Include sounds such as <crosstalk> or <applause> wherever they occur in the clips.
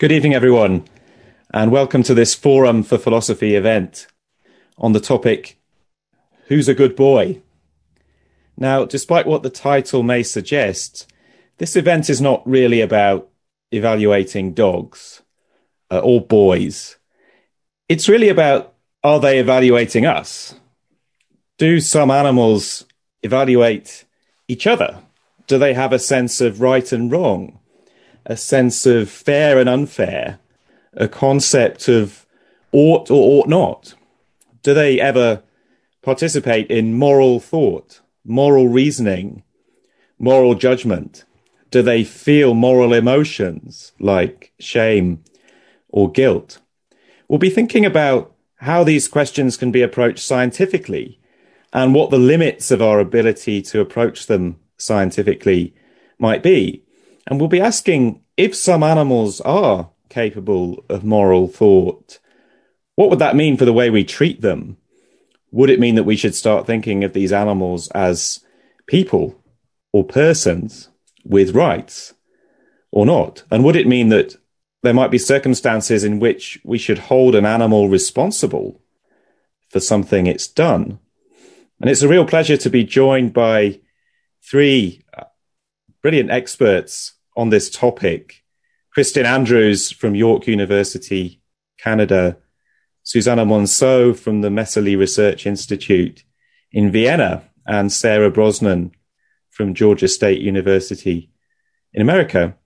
Good evening, everyone, and welcome to this Forum for Philosophy event on the topic Who's a Good Boy? Now, despite what the title may suggest, this event is not really about evaluating dogs uh, or boys. It's really about are they evaluating us? Do some animals evaluate each other? Do they have a sense of right and wrong? A sense of fair and unfair, a concept of ought or ought not? Do they ever participate in moral thought, moral reasoning, moral judgment? Do they feel moral emotions like shame or guilt? We'll be thinking about how these questions can be approached scientifically and what the limits of our ability to approach them scientifically might be. And we'll be asking if some animals are capable of moral thought, what would that mean for the way we treat them? Would it mean that we should start thinking of these animals as people or persons with rights or not? And would it mean that there might be circumstances in which we should hold an animal responsible for something it's done? And it's a real pleasure to be joined by three brilliant experts on this topic. Kristin Andrews from York University, Canada, Susanna Monsó from the Messerli Research Institute in Vienna, and Sarah Brosnan from Georgia State University in America.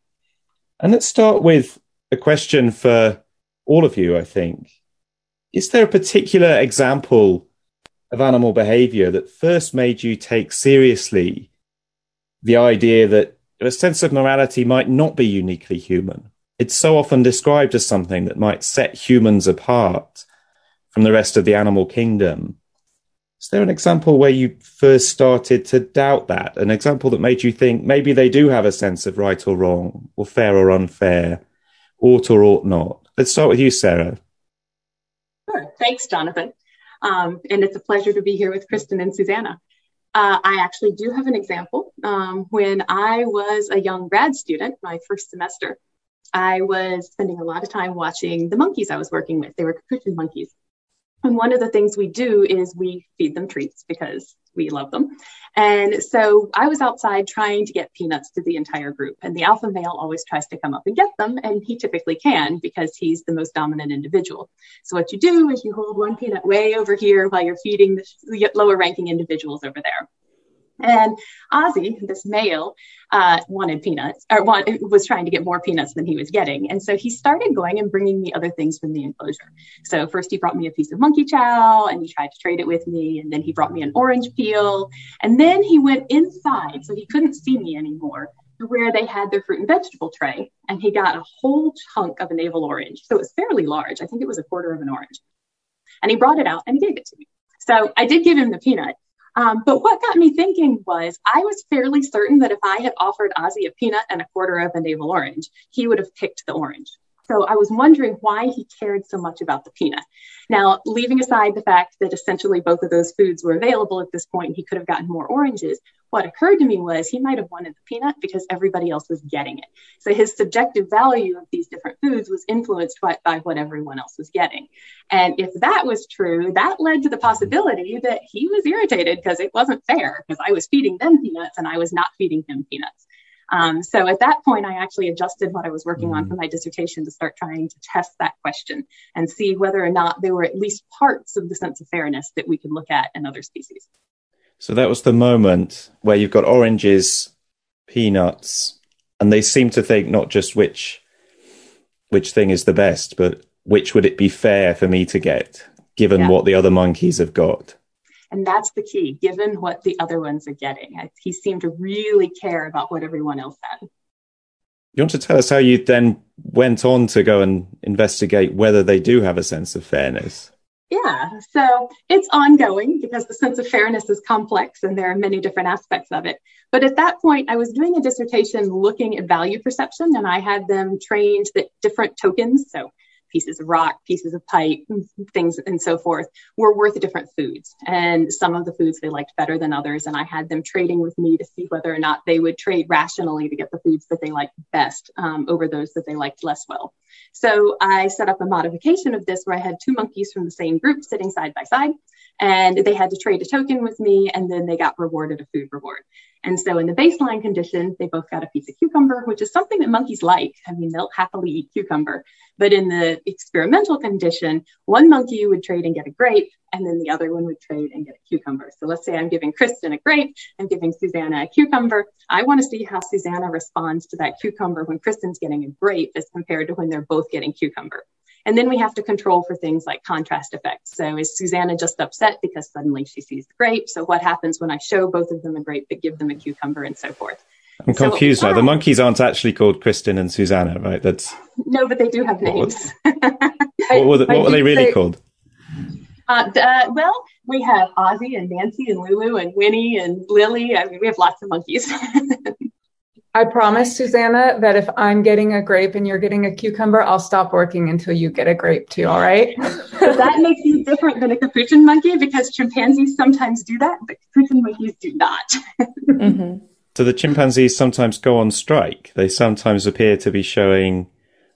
And let's start with a question for all of you, I think. Is there a particular example of animal behavior that first made you take seriously the idea that a sense of morality might not be uniquely human. It's so often described as something that might set humans apart from the rest of the animal kingdom. Is there an example where you first started to doubt that? An example that made you think maybe they do have a sense of right or wrong, or fair or unfair, ought or ought not? Let's start with you, Sarah. Sure. Thanks, Jonathan. Um, and it's a pleasure to be here with Kristin and Susanna. Uh, I actually do have an example. Um, when I was a young grad student, my first semester, I was spending a lot of time watching the monkeys I was working with. They were capuchin monkeys. And one of the things we do is we feed them treats because we love them. And so I was outside trying to get peanuts to the entire group. And the alpha male always tries to come up and get them. And he typically can because he's the most dominant individual. So what you do is you hold one peanut way over here while you're feeding the lower ranking individuals over there. And Ozzy, this male, uh, wanted peanuts or want, was trying to get more peanuts than he was getting. And so he started going and bringing me other things from the enclosure. So first he brought me a piece of monkey chow and he tried to trade it with me. And then he brought me an orange peel. And then he went inside so he couldn't see me anymore to where they had their fruit and vegetable tray. And he got a whole chunk of a navel orange. So it was fairly large. I think it was a quarter of an orange. And he brought it out and he gave it to me. So I did give him the peanut, Um, but what got me thinking was I was fairly certain that if I had offered Ozzy a peanut and a quarter of a navel orange, he would have picked the orange. So I was wondering why he cared so much about the peanut. Now, leaving aside the fact that essentially both of those foods were available at this point, he could have gotten more oranges. What occurred to me was he might have wanted the peanut because everybody else was getting it. So his subjective value of these different foods was influenced by, by what everyone else was getting. And if that was true, that led to the possibility that he was irritated because it wasn't fair because I was feeding them peanuts and I was not feeding him peanuts. Um, so at that point, I actually adjusted what I was working mm-hmm. on for my dissertation to start trying to test that question and see whether or not there were at least parts of the sense of fairness that we could look at in other species. So that was the moment where you've got oranges, peanuts, and they seem to think not just which which thing is the best, but which would it be fair for me to get, given yeah. what the other monkeys have got. And that's the key, given what the other ones are getting. He seemed to really care about what everyone else had. You want to tell us how you then went on to go and investigate whether they do have a sense of fairness? Yeah, so it's ongoing because the sense of fairness is complex and there are many different aspects of it. But at that point, I was doing a dissertation looking at value perception and I had them trained that different tokens, so pieces of rock, pieces of pipe, things and so forth, were worth different foods. And some of the foods they liked better than others. And I had them trading with me to see whether or not they would trade rationally to get the foods that they liked best um, over those that they liked less well. So I set up a modification of this where I had two monkeys from the same group sitting side by side and they had to trade a token with me and then they got rewarded a food reward. And so in the baseline condition, they both got a piece of cucumber, which is something that monkeys like. I mean, they'll happily eat cucumber. But in the experimental condition, one monkey would trade and get a grape, and then the other one would trade and get a cucumber. So let's say I'm giving Kristin a grape, I'm giving Susanna a cucumber. I want to see how Susanna responds to that cucumber when Kristin's getting a grape as compared to when they're both getting cucumber. And then we have to control for things like contrast effects. So is Susanna just upset because suddenly she sees the grape? So what happens when I show both of them a grape but give them a cucumber and so forth? I'm so confused now. The monkeys aren't actually called Kristin and Susanna, right? That's no, but they do have names. <laughs> what were, the, what were they really called? Uh, uh, well, we have Ozzy and Nancy and Lulu and Winnie and Lily. I mean, we have lots of monkeys. <laughs> I promise, Susanna, that if I'm getting a grape and you're getting a cucumber, I'll stop working until you get a grape too, all right? so <laughs> that makes you different than a capuchin monkey because chimpanzees sometimes do that, but capuchin monkeys do not. mm-hmm. So the chimpanzees sometimes go on strike. They sometimes appear to be showing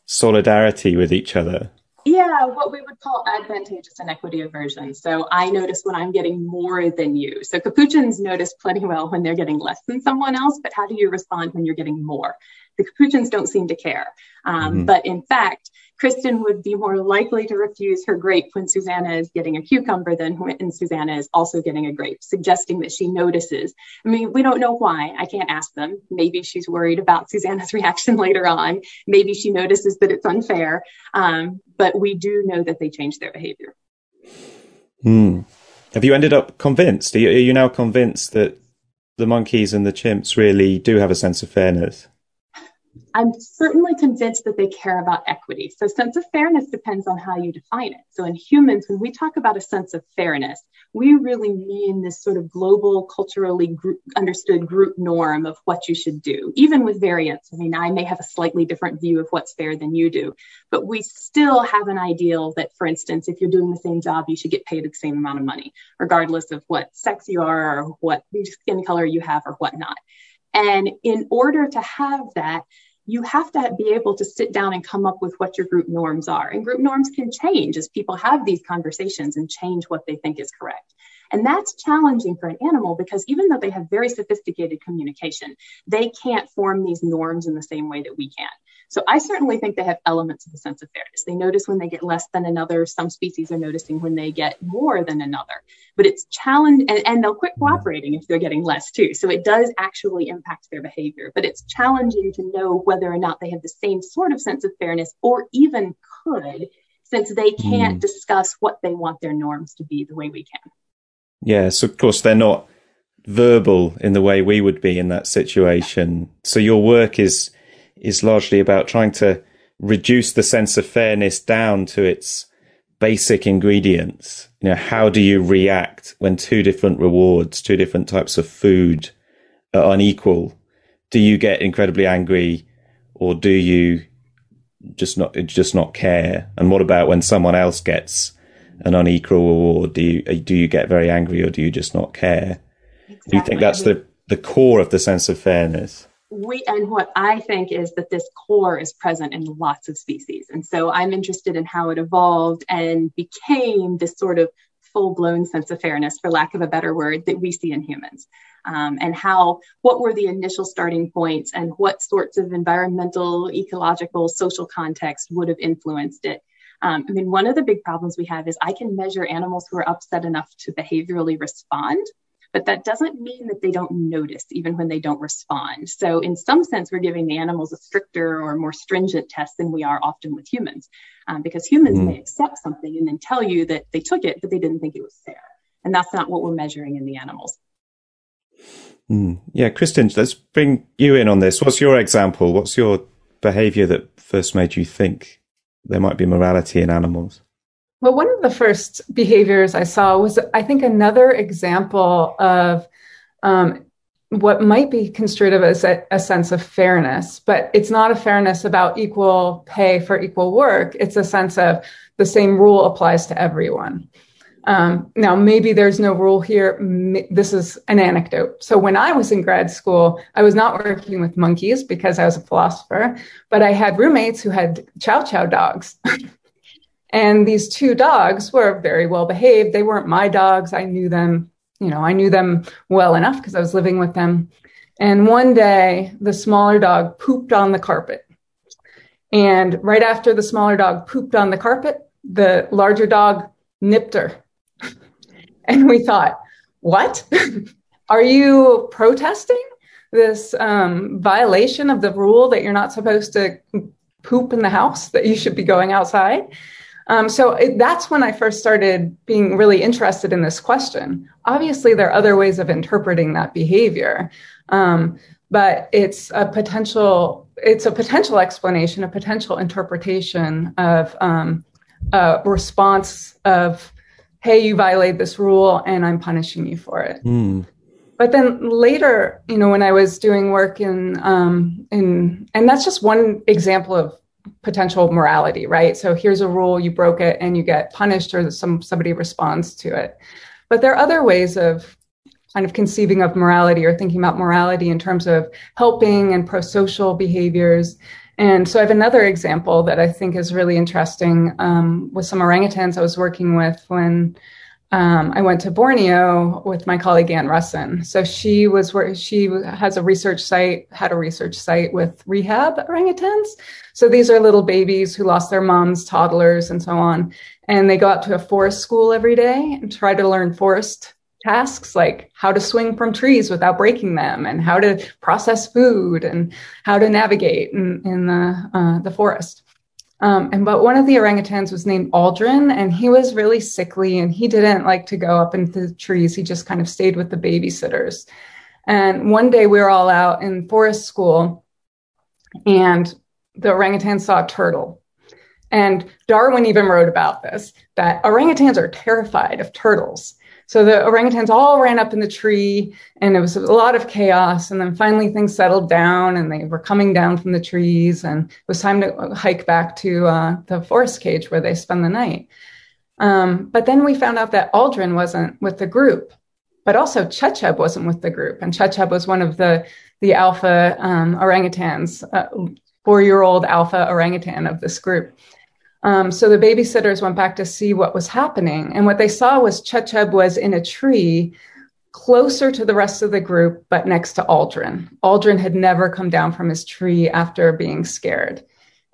solidarity with each other. Yeah, what we would call advantageous inequity aversion. So I notice when I'm getting more than you. So capuchins notice plenty well when they're getting less than someone else, but how do you respond when you're getting more? The capuchins don't seem to care. Um, mm-hmm. But in fact, Kristin would be more likely to refuse her grape when Susanna is getting a cucumber than when Susanna is also getting a grape, suggesting that she notices. I mean, we don't know why. I can't ask them. Maybe she's worried about Susanna's <laughs> reaction later on. Maybe she notices that it's unfair. Um, but we do know that they change their behavior. Hmm. Have you ended up convinced? Are you now convinced that the monkeys and the chimps really do have a sense of fairness? I'm certainly convinced that they care about equity. So sense of fairness depends on how you define it. So in humans, when we talk about a sense of fairness, we really mean this sort of global, culturally understood group norm of what you should do, even with variance. I mean, I may have a slightly different view of what's fair than you do, but we still have an ideal that, for instance, if you're doing the same job, you should get paid the same amount of money, regardless of what sex you are or what skin color you have or whatnot. And in order to have that, you have to be able to sit down and come up with what your group norms are. And group norms can change as people have these conversations and change what they think is correct. And that's challenging for an animal because even though they have very sophisticated communication, they can't form these norms in the same way that we can. So I certainly think they have elements of a sense of fairness. They notice when they get less than another. Some species are noticing when they get more than another. But it's challenge and, and they'll quit cooperating if they're getting less too. So it does actually impact their behavior. But it's challenging to know whether or not they have the same sort of sense of fairness or even could, since they can't mm. discuss what they want their norms to be the way we can. Yes, of course they're not verbal in the way we would be in that situation. So your work is is largely about trying to reduce the sense of fairness down to its basic ingredients. You know, how do you react when two different rewards, two different types of food are unequal? Do you get incredibly angry or do you just not, just not care? And what about when someone else gets an unequal reward? Do you, do you get very angry or do you just not care? Exactly. Do you think that's the, the core of the sense of fairness? We and what I think is that this core is present in lots of species. And so I'm interested in how it evolved and became this sort of full blown sense of fairness, for lack of a better word, that we see in humans. Um, and how, what were the initial starting points and what sorts of environmental, ecological, social context would have influenced it. Um, I mean, one of the big problems we have is I can measure animals who are upset enough to behaviorally respond, but that doesn't mean that they don't notice even when they don't respond. So in some sense, we're giving the animals a stricter or more stringent test than we are often with humans, um, because humans may accept something and then tell you that they took it, but they didn't think it was fair. And that's not what we're measuring in the animals. Mm. Yeah, Kristin, let's bring you in on this. What's your example? What's your behavior that first made you think there might be morality in animals? Well, one of the first behaviors I saw was, I think, another example of um, what might be construed as a, a, sense of fairness, but it's not a fairness about equal pay for equal work. It's a sense of the same rule applies to everyone. Um, now, maybe there's no rule here. This is an anecdote. So, when I was in grad school, I was not working with monkeys because I was a philosopher, but I had roommates who had chow chow dogs. <laughs> and these two dogs were very well behaved. They weren't my dogs. I knew them, you know, I knew them well enough because I was living with them. And one day, the smaller dog pooped on the carpet. And right after the smaller dog pooped on the carpet, the larger dog nipped her <laughs> and we thought, what? <laughs> Are you protesting this um, violation of the rule that you're not supposed to poop in the house, that you should be going outside? Um, so it, that's when I first started being really interested in this question. Obviously, there are other ways of interpreting that behavior, um, but it's a potential it's a potential explanation, a potential interpretation of um, a response of hey, you violated this rule and I'm punishing you for it. Mm. But then later, you know, when I was doing work in, um, in, and that's just one example of potential morality, right? So here's a rule, you broke it and you get punished or some, somebody responds to it. But there are other ways of kind of conceiving of morality or thinking about morality in terms of helping and pro-social behaviors and so I have another example that I think is really interesting um, with some orangutans I was working with when um, I went to Borneo with my colleague Anne Russon. So she was where she has a research site, had a research site with rehab orangutans. So these are little babies who lost their moms, toddlers, and so on. And they go out to a forest school every day and try to learn forest tasks like how to swing from trees without breaking them and how to process food and how to navigate in, in the, uh, the forest. Um, and but one of the orangutans was named Aldrin, and he was really sickly, and he didn't like to go up into the trees. He just kind of stayed with the babysitters. And one day we were all out in forest school, and the orangutan saw a turtle. And Darwin even wrote about this that orangutans are terrified of turtles. So the orangutans all ran up in the tree and it was a lot of chaos. And then finally things settled down and they were coming down from the trees and it was time to hike back to uh, the forest cage where they spend the night. Um, but then we found out that Aldrin wasn't with the group, but also Checheb wasn't with the group. And Checheb was one of the, the alpha um, orangutans, uh, four year old alpha orangutan of this group. Um, so the babysitters went back to see what was happening. And what they saw was Checheb was in a tree closer to the rest of the group, but next to Aldrin. Aldrin had never come down from his tree after being scared.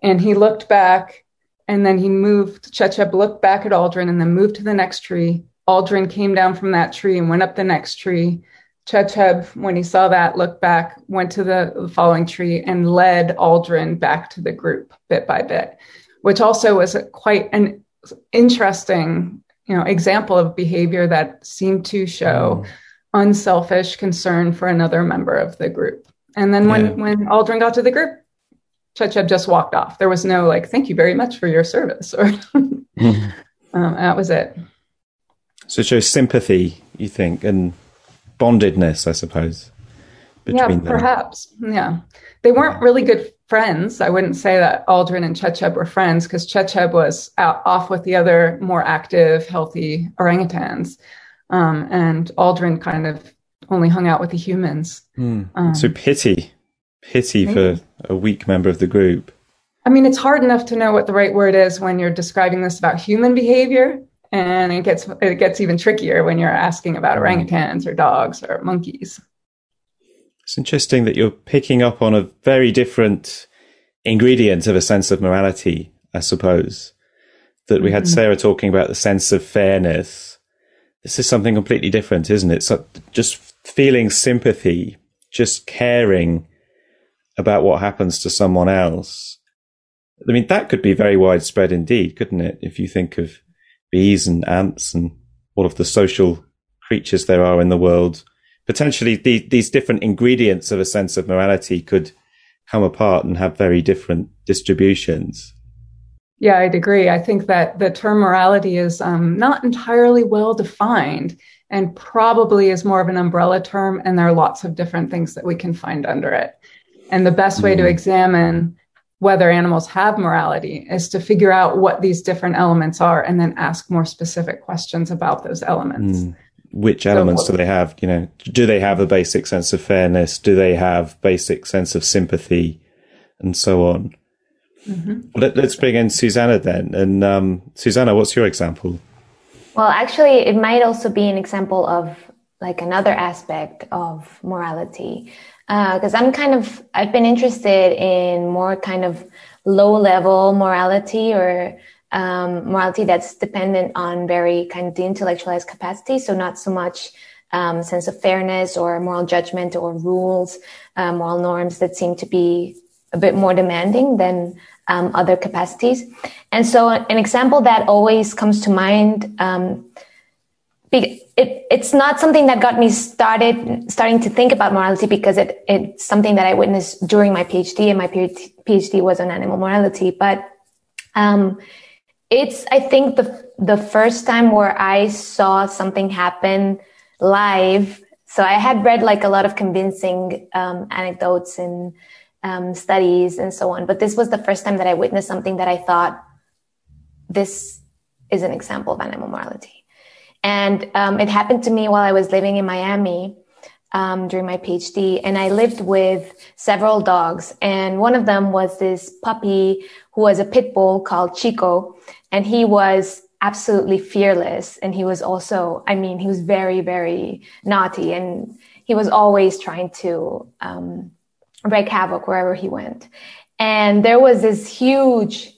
And he looked back and then he moved. Checheb looked back at Aldrin and then moved to the next tree. Aldrin came down from that tree and went up the next tree. Checheb, when he saw that, looked back, went to the falling tree, and led Aldrin back to the group bit by bit which also was quite an interesting you know example of behavior that seemed to show mm. unselfish concern for another member of the group and then when yeah. when aldrin got to the group checheb just walked off there was no like thank you very much for your service or mm. <laughs> <laughs> um, that was it so it shows sympathy you think and bondedness i suppose yeah perhaps yeah they weren't really good friends. I wouldn't say that Aldrin and Checheb were friends because Checheb was out, off with the other more active, healthy orangutans. Um, and Aldrin kind of only hung out with the humans. Mm. Um, so pity, pity maybe. for a weak member of the group. I mean, it's hard enough to know what the right word is when you're describing this about human behavior, and it gets it gets even trickier when you're asking about hmm. orangutans or dogs or monkeys. It's interesting that you're picking up on a very different ingredient of a sense of morality, I suppose. That we had mm-hmm. Sarah talking about the sense of fairness. This is something completely different, isn't it? So just feeling sympathy, just caring about what happens to someone else. I mean, that could be very widespread indeed, couldn't it? If you think of bees and ants and all of the social creatures there are in the world potentially the, these different ingredients of a sense of morality could come apart and have very different distributions. Yeah, I'd agree. I think that the term morality is um, not entirely well defined. and probably is more of an umbrella term, and there are lots of different things that we can find under it. And the best way mm. to examine whether animals have morality is to figure out what these different elements are and then ask more specific questions about those elements. Mm. Which elements so, do they have? You know, do they have a basic sense of fairness? Do they have basic sense of sympathy and so on? Mm-hmm. Let, us bring in Susanna then. And um, Susanna, what's your example? Well, actually, it might also be an example of like another aspect of morality because uh, I'm kind of I've been interested in more kind of low level morality or um, morality that's dependent on very kind of the intellectualized capacity. So not so much um, sense of fairness or moral judgment or rules, uh, moral norms that seem to be a bit more demanding than um, other capacities. And so an example that always comes to mind um, it, it's not something that got me started starting to think about morality because it, it's something that I witnessed during my PhD and my PhD was on animal morality. But um, it's I think the the first time where I saw something happen live. So I had read like a lot of convincing um, anecdotes and um, studies and so on, but this was the first time that I witnessed something that I thought this is an example of animal morality. And um, it happened to me while I was living in Miami um, during my PhD. And I lived with several dogs. And one of them was this puppy who was a pit bull called Chico. And he was absolutely fearless. And he was also, I mean, he was very, very naughty. And he was always trying to um, wreak havoc wherever he went. And there was this huge,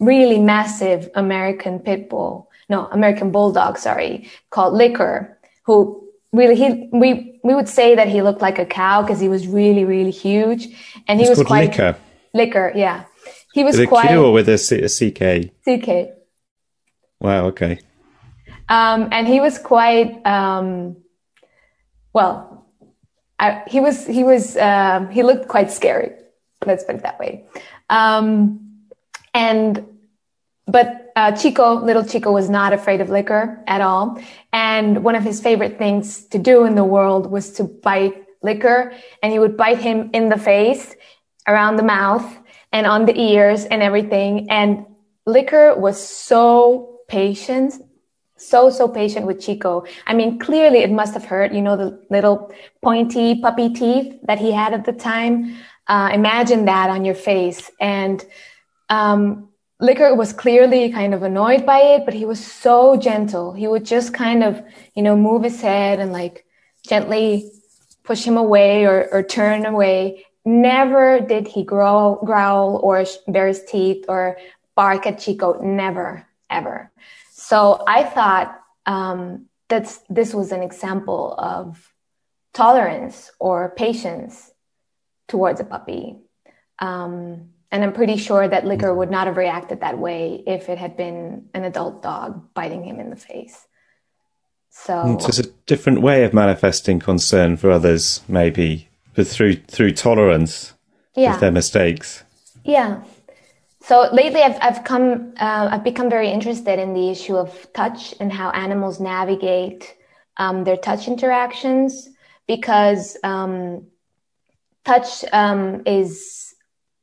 really massive American pit bull no, American Bulldog, sorry, called Licker, who really, he, we, we would say that he looked like a cow because he was really, really huge. And he it's was quite. Licker. Licker, yeah. He was with quite. A Q or with a, C- a CK? CK. Wow, okay. Um, and he was quite, um, well, I, he was, he was, um, he looked quite scary. Let's put it that way. Um, and, but uh, Chico, little Chico was not afraid of Licker at all. And one of his favorite things to do in the world was to bite Licker. And he would bite him in the face, around the mouth, and on the ears and everything. And Licker was so patient, so, so patient with Chico. I mean, clearly it must have hurt, you know, the little pointy puppy teeth that he had at the time. Uh, imagine that on your face. And, um, Licker was clearly kind of annoyed by it, but he was so gentle. He would just kind of, you know, move his head and like gently push him away or, or turn away. Never did he growl, growl or bare his teeth or bark at Chico. Never, ever. So I thought um, that this was an example of tolerance or patience towards a puppy. Um, and I'm pretty sure that Licker would not have reacted that way if it had been an adult dog biting him in the face. So, so it's a different way of manifesting concern for others, maybe, but through through tolerance yeah. of their mistakes. Yeah. So lately, I've I've come uh, I've become very interested in the issue of touch and how animals navigate um, their touch interactions because um, touch um, is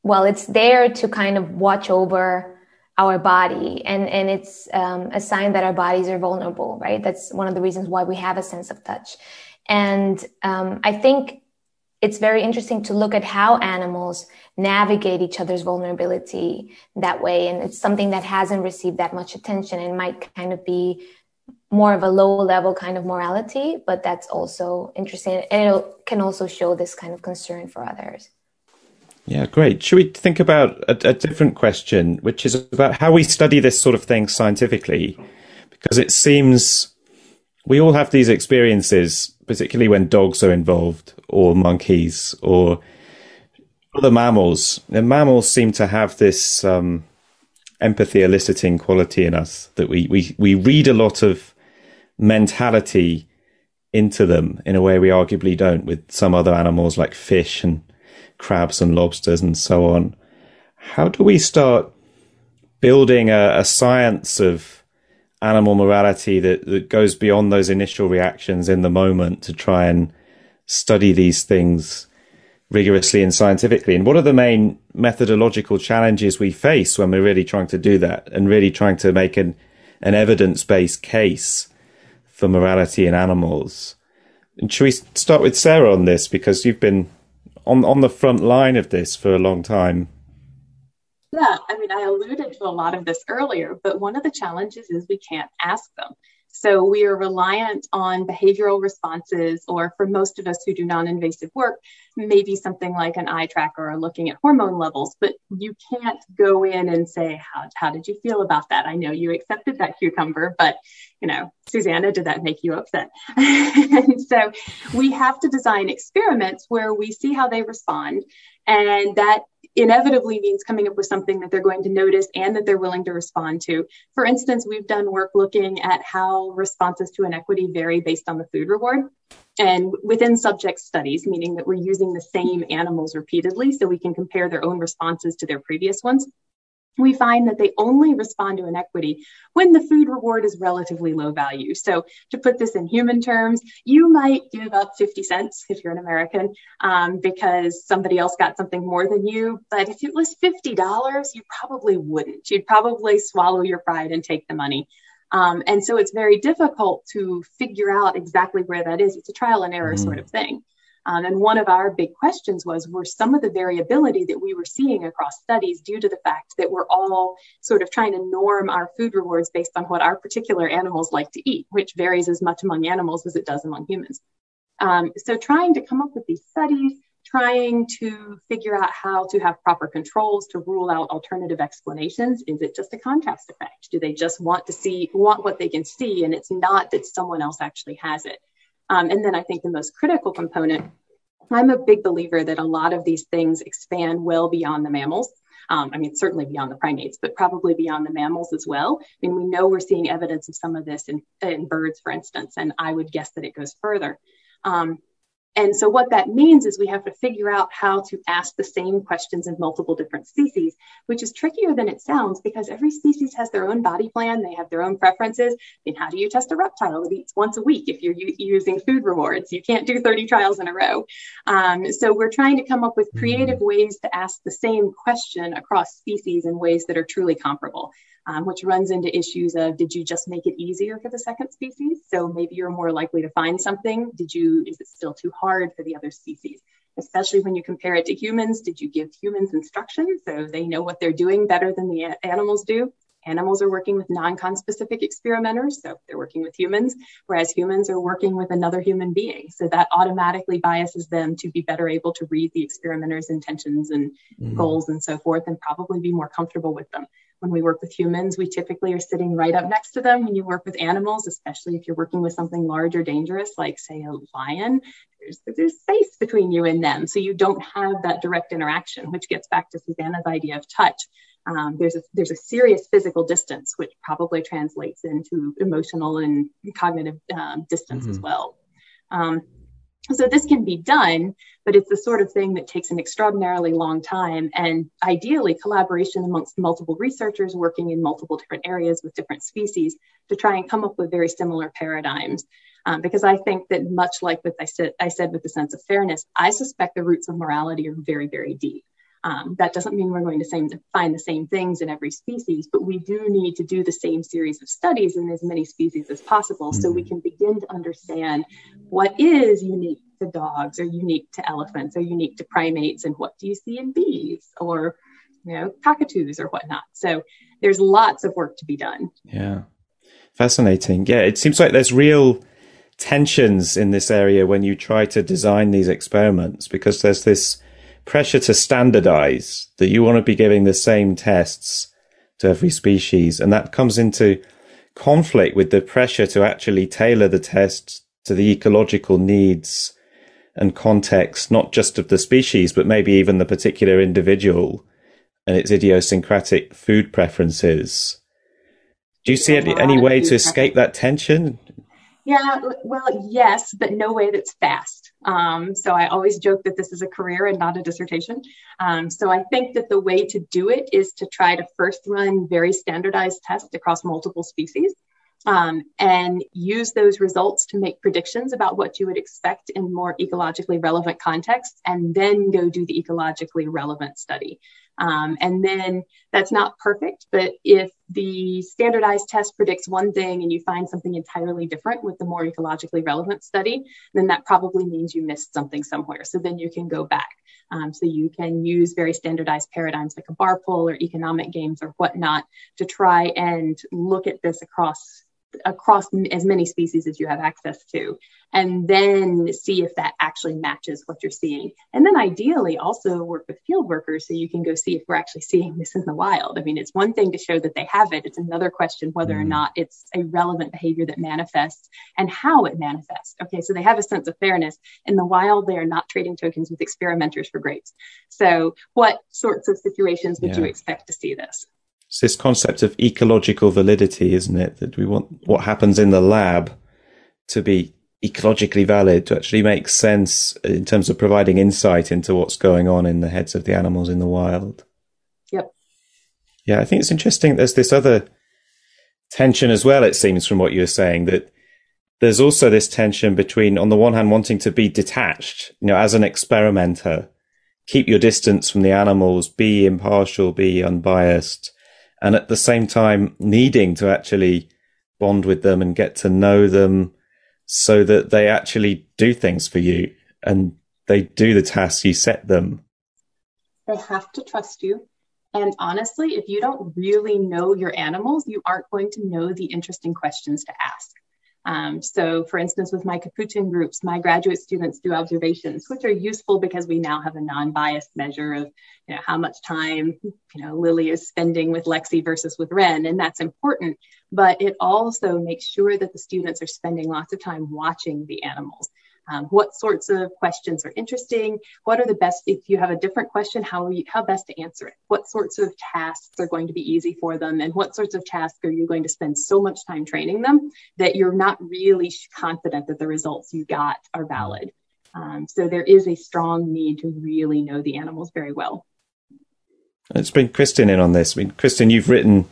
well, it's there to kind of watch over our body. And and it's um, a sign that our bodies are vulnerable right? That's one of the reasons why we have a sense of touch. And um, i think it's very interesting to look at how animals navigate each other's vulnerability that way. And it's something that hasn't received that much attention and might kind of be more of a low level kind of morality but that's also interesting. And it can also show this kind of concern for others yeah, great. Should we think about a, a, different question, which is about how we study this sort of thing scientifically? Because it seems we all have these experiences, particularly when dogs are involved, or monkeys, or other mammals. Mammals seem to have this um, empathy eliciting quality in us that we, we, we read a lot of mentality into them in a way we arguably don't with some other animals like fish and crabs and lobsters and so on. How do we start building a, a science of animal morality that, that goes beyond those initial reactions in the moment to try and study these things rigorously and scientifically? And what are the main methodological challenges we face when we're really trying to do that and really trying to make an, an evidence based case for morality in animals? And should we start with Sarah on this because you've been on on the front line of this for a long time? Yeah, I mean, I alluded to a lot of this earlier, but one of the challenges is we can't ask them. So we are reliant on behavioral responses, or for most of us who do non invasive work, maybe something like an eye tracker or looking at hormone levels. But you can't go in and say, how, how did you feel about that? I know you accepted that cucumber, but you know, Susanna, did that make you upset? and <laughs> so we have to design experiments where we see how they respond. And that inevitably means coming up with something that they're going to notice and that they're willing to respond to. For instance, we've done work looking at how responses to inequity vary based on the food reward. And within subject studies, meaning that we're using the same animals repeatedly so we can compare their own responses to their previous ones we find that they only respond to inequity when the food reward is relatively low value. So, to put this in human terms, you might give up 50 cents if you're an American um, because somebody else got something more than you. But if it was $50, you probably wouldn't. You'd probably swallow your pride and take the money. Um, and so, it's very difficult to figure out exactly where that is. It's a trial and error mm-hmm. sort of thing. Um, and one of our big questions was were some of the variability that we were seeing across studies due to the fact that we're all sort of trying to norm our food rewards based on what our particular animals like to eat, which varies as much among animals as it does among humans. Um, so trying to come up with these studies, trying to figure out how to have proper controls to rule out alternative explanations. Is it just a contrast effect? Do they just want to see, want what they can see, and it's not that someone else actually has it? Um, and then I think the most critical component, I'm a big believer that a lot of these things expand well beyond the mammals. Um, I mean, certainly beyond the primates, but probably beyond the mammals as well. I mean, we know we're seeing evidence of some of this in, in birds, for instance, and I would guess that it goes further. And so what that means is we have to figure out how to ask the same questions in multiple different species, which is trickier than it sounds because every species has their own body plan, they have their own preferences. And how do you test a reptile that eats once a week if you're u- using food rewards? You can't do 30 trials in a row. Um, so we're trying to come up with creative mm-hmm. ways to ask the same question across species in ways that are truly comparable which runs into issues of did you just make it easier for the second species? So maybe you're more likely to find something. Did you, is it still too hard for the other species? Especially when you compare it to humans, did you give humans instructions so they know what they're doing better than the animals do? Animals are working with non-conspecific experimenters, so they're working with humans, whereas humans are working with another human being. So that automatically biases them to be better able to read the experimenter's intentions and mm-hmm. goals and so forth, and probably be more comfortable with them. When we work with humans, we typically are sitting right up next to them. When you work with animals, especially if you're working with something large or dangerous, like say a lion, there's, there's space between you and them. So you don't have that direct interaction, which gets back to Susanna's idea of touch. Um, there's a there's a serious physical distance, which probably translates into emotional and cognitive um, distance mm-hmm. as well. Um, so this can be done, but it's the sort of thing that takes an extraordinarily long time and ideally collaboration amongst multiple researchers working in multiple different areas with different species to try and come up with very similar paradigms. Um, because I think that much like what I said, I said with the sense of fairness, I suspect the roots of morality are very, very deep. Um, that doesn't mean we're going to same, find the same things in every species, but we do need to do the same series of studies in as many species as possible so we mm-hmm. can begin to understand what is unique to dogs or unique to elephants or unique to primates and what do you see in bees or you know cockatoos or whatnot. So there's lots of work to be done. Yeah. Fascinating. Yeah it seems like there's real tensions in this area when you try to design these experiments because there's this pressure to standardize that you want to be giving the same tests to every species. And that comes into conflict with the pressure to actually tailor the tests to the ecological needs and context, not just of the species, but maybe even the particular individual and its idiosyncratic food preferences. Do you see any, any way to escape that tension? Yeah, well, yes, but no way that's fast. Um, so I always joke that this is a career and not a dissertation. Um, so I think that the way to do it is to try to first run very standardized tests across multiple species. um, and use those results to make predictions about what you would expect in more ecologically relevant contexts, and then go do the ecologically relevant study. Um, and then that's not perfect, but if the standardized test predicts one thing and you find something entirely different with the more ecologically relevant study, then that probably means you missed something somewhere. So then you can go back. Um, so you can use very standardized paradigms like a bar pull or economic games or whatnot to try and look at this across across as many species as you have access to, and then see if that actually matches what you're seeing. And then ideally also work with field workers so you can go see if we're actually seeing this in the wild. I mean, it's one thing to show that they have it, it's another question whether or mm. not it's a relevant behavior that manifests and how it manifests. Okay, so they have a sense of fairness. In the wild, they are not trading tokens with experimenters for grapes. So, what sorts of situations would yeah. you expect to see this? It's this concept of ecological validity, isn't it? That we want what happens in the lab to be ecologically valid, to actually make sense in terms of providing insight into what's going on in the heads of the animals in the wild. Yep. Yeah, I think it's interesting. There's this other tension as well, it seems, from what you were saying, that there's also this tension between, on the one hand, wanting to be detached, you know, as an experimenter, keep your distance from the animals, be impartial, be unbiased, and at the same time needing to actually bond with them and get to know them so that they actually do things for you and they do the tasks you set them. They have to trust you. And honestly, if you don't really know your animals, you aren't going to know the interesting questions to ask. Um, so, for instance, with my Capuchin groups, my graduate students do observations, which are useful because we now have a non-biased measure of, you know, how much time, you know, Lily is spending with Lexi versus with Ren, and that's important. But it also makes sure that the students are spending lots of time watching the animals what sorts of questions are interesting? What are the best, if you have a different question, how, how best to answer it? What sorts of tasks are going to be easy for them? And what sorts of tasks are you going to spend so much time training them that you're not really confident that the results you got are valid? Um, so there is a strong need to really know the animals very well. Let's bring Kristin in on this. I mean, Kristin, you've written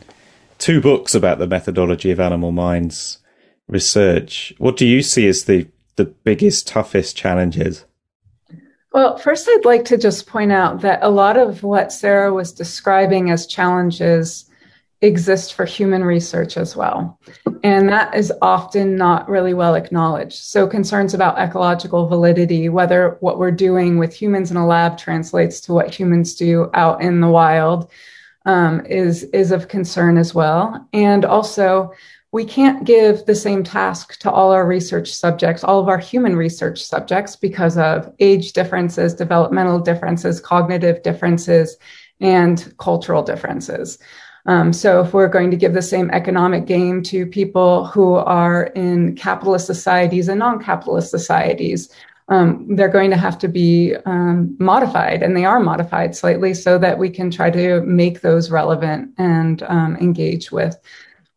two books about the methodology of animal minds research. What do you see as the the biggest, toughest challenges? Well, first, I'd like to just point out that a lot of what Sarah was describing as challenges exist for human research as well. And that is often not really well acknowledged. So, concerns about ecological validity, whether what we're doing with humans in a lab translates to what humans do out in the wild, um, is, is of concern as well. And also, we can't give the same task to all our research subjects, all of our human research subjects, because of age differences, developmental differences, cognitive differences, and cultural differences. Um, so, if we're going to give the same economic game to people who are in capitalist societies and non capitalist societies, um, they're going to have to be um, modified, and they are modified slightly so that we can try to make those relevant and um, engage with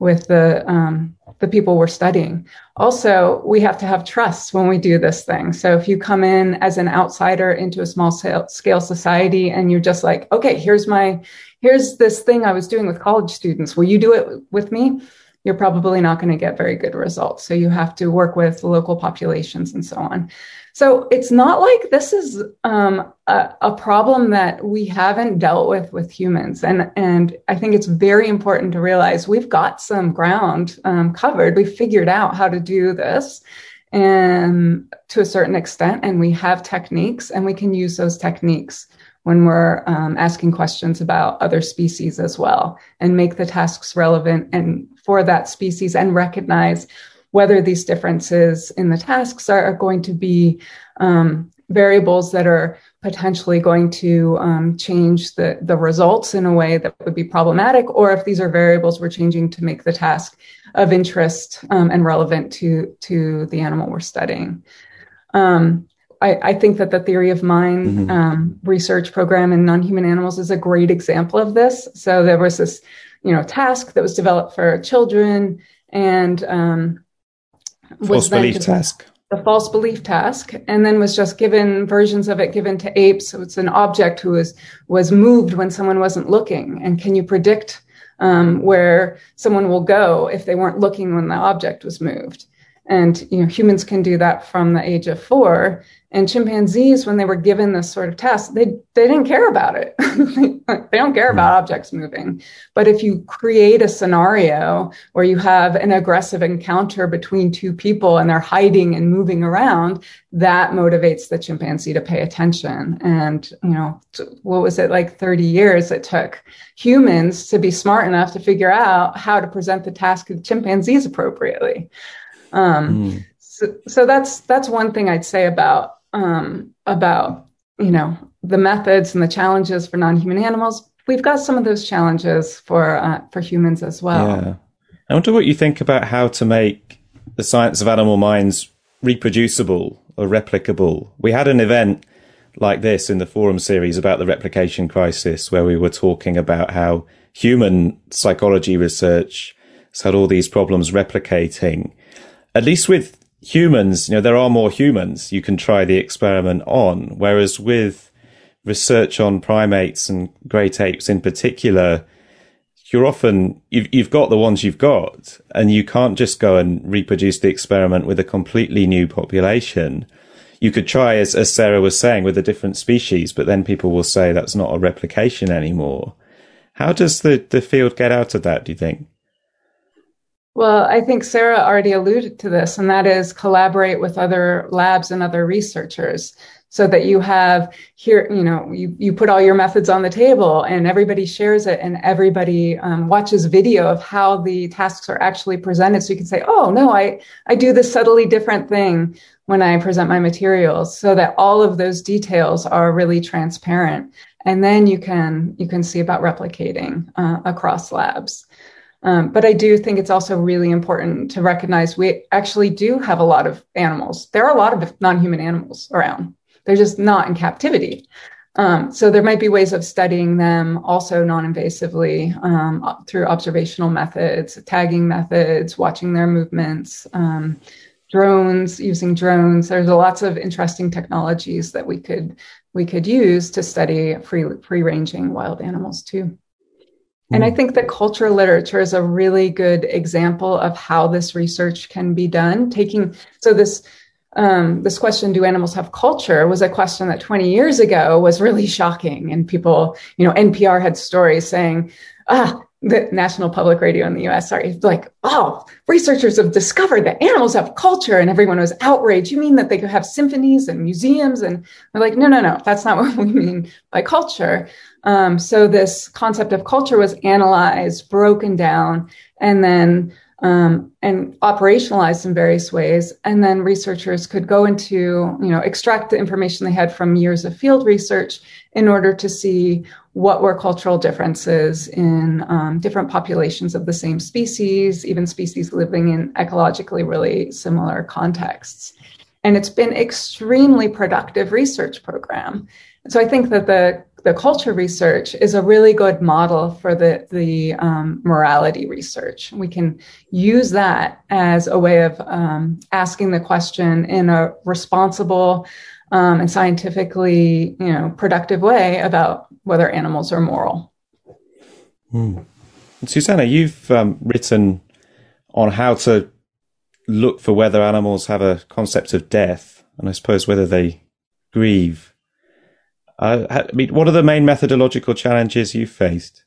with the um, the people we're studying. Also, we have to have trust when we do this thing. So if you come in as an outsider into a small scale society and you're just like, okay, here's my here's this thing I was doing with college students. Will you do it with me? You're probably not going to get very good results. So you have to work with local populations and so on. So it's not like this is um, a, a, problem that we haven't dealt with with humans, and and I think it's very important to realize we've got some ground um, covered. We've figured out how to do this, and to a certain extent, and we have techniques, and we can use those techniques when we're um, asking questions about other species as well, and make the tasks relevant and for that species, and recognize whether these differences in the tasks are, are going to be um, variables that are potentially going to um, change the, the results in a way that would be problematic, or if these are variables we're changing to make the task of interest um, and relevant to, to the animal we're studying. Um, I, I, think that the theory of mind mm-hmm. Um, research program in non-human animals is a great example of this. So there was this, you know, task that was developed for children, and um, false belief task. The false belief task and then was just given versions of it given to apes. So it's an object who was was moved when someone wasn't looking. And can you predict um, where someone will go if they weren't looking when the object was moved. And you know, humans can do that from the age of four. And chimpanzees, when they were given this sort of test, they they didn't care about it. <laughs> they don't care about hmm. objects moving. But if you create a scenario where you have an aggressive encounter between two people and they're hiding and moving around, that motivates the chimpanzee to pay attention. And you know, what was it like 30 years it took humans to be smart enough to figure out how to present the task of chimpanzees appropriately. Um, mm. so, so that's that's one thing I'd say about um, about you know the methods and the challenges for non-human animals. We've got some of those challenges for uh, for humans as well. Yeah. I wonder what you think about how to make the science of animal minds reproducible or replicable. We had an event like this in the forum series about the replication crisis, where we were talking about how human psychology research has had all these problems replicating. At least with humans, you know, there are more humans you can try the experiment on. Whereas with research on primates and great apes in particular, you're often, you've, you've got the ones you've got and you can't just go and reproduce the experiment with a completely new population. You could try, as, as Sarah was saying, with a different species, but then people will say that's not a replication anymore. How does the, the field get out of that, do you think? Well, I think Sarah already alluded to this, and that is collaborate with other labs and other researchers so that you have here, you know, you, you put all your methods on the table and everybody shares it and everybody um, watches video of how the tasks are actually presented. So you can say, oh, no, I, I do this subtly different thing when I present my materials so that all of those details are really transparent. And then you can, you can see about replicating uh, across labs. Um, but I do think it's also really important to recognize we actually do have a lot of animals. There are a lot of non human animals around, they're just not in captivity. Um, so there might be ways of studying them also non-invasively um, through observational methods, tagging methods, watching their movements, um, drones, using drones. There's lots of interesting technologies that we could we could use to study free free ranging wild animals too. And I hmm. think that cultural literature is a really good example of how this research can be done. Taking so this um, this question, do animals have culture, was a question that 20 years ago was really shocking. And people, you know, NPR had stories saying, ah, the National Public Radio in the US, sorry, like, oh, researchers have discovered that animals have culture. And everyone was outraged. You mean that they could have symphonies and museums? And they're like, no, no, no, that's not <laughs> what we mean by culture. Um, so this concept of culture was analyzed, broken down, and then um, and operationalized in various ways. And then researchers could go into, you know, extract the information they had from years of field research in order to see what were cultural differences in um, different populations of the same species, even species living in ecologically really similar contexts. And it's been extremely productive research program. So I think that the the culture research is a really good model for the the um, morality research. We can use that as a way of um, asking the question in a responsible um, and scientifically, you know, productive way about whether animals are moral. Mm. Susanna, you've um, written on how to look for whether animals have a concept of death, and I suppose whether they grieve. I mean, what are the main methodological challenges you faced?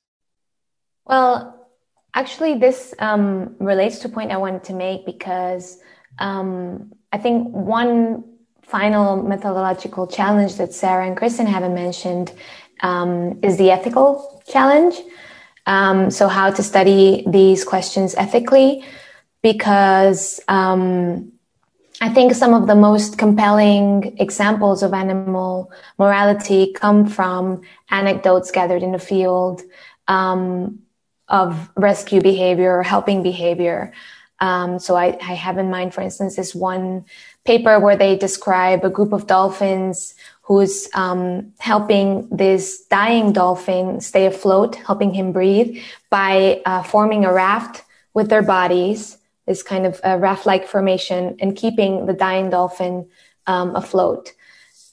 Well, actually, this um, relates to a point I wanted to make because um, I think one final methodological challenge that Sarah and Kristin haven't mentioned um, is the ethical challenge. Um, so, how to study these questions ethically, because um, I think some of the most compelling examples of animal morality come from anecdotes gathered in the field um, of rescue behavior or helping behavior. Um, so I, I, have in mind, for instance, this one paper where they describe a group of dolphins who's um, helping this dying dolphin stay afloat, helping him breathe by uh, forming a raft with their bodies this kind of uh, raft-like formation and keeping the dying dolphin um, afloat.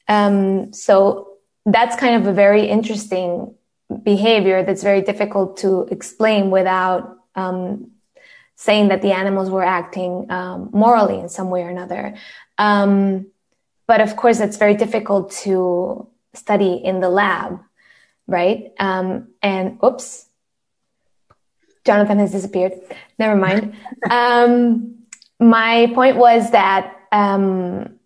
Um, so that's kind of a very interesting behavior that's very difficult to explain without um, saying that the animals were acting um, morally in some way or another. Um, but of course, it's very difficult to study in the lab, right? Um, and oops, Jonathan has disappeared. Never mind. Um, my point was that um,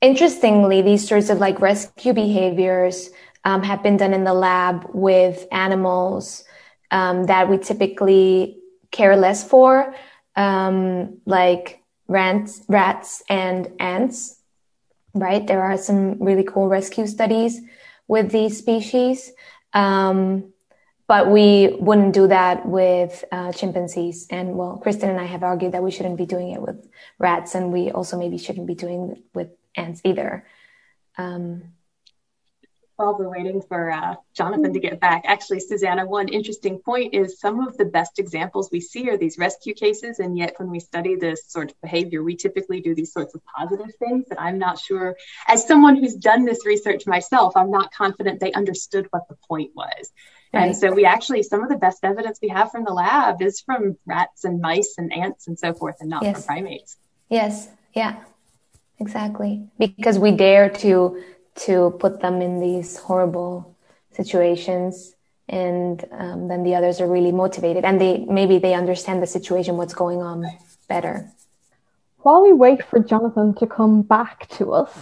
interestingly, these sorts of like rescue behaviors um, have been done in the lab with animals um, that we typically care less for, um, like rats, rats and ants. Right, there are some really cool rescue studies with these species, um, but we wouldn't do that with uh, chimpanzees. And well, Kristin and I have argued that we shouldn't be doing it with rats, and we also maybe shouldn't be doing it with ants either. Um, while we're waiting for uh, Jonathan to get back, actually, Susanna, one interesting point is some of the best examples we see are these rescue cases. And yet, when we study this sort of behavior, we typically do these sorts of positive things that I'm not sure, as someone who's done this research myself, I'm not confident they understood what the point was. Right. And so, we actually, some of the best evidence we have from the lab is from rats and mice and ants and so forth, and not yes. from primates. Yes, yeah, exactly. Because we dare to to put them in these horrible situations and um, then the others are really motivated and they maybe they understand the situation what's going on better while we wait for jonathan to come back to us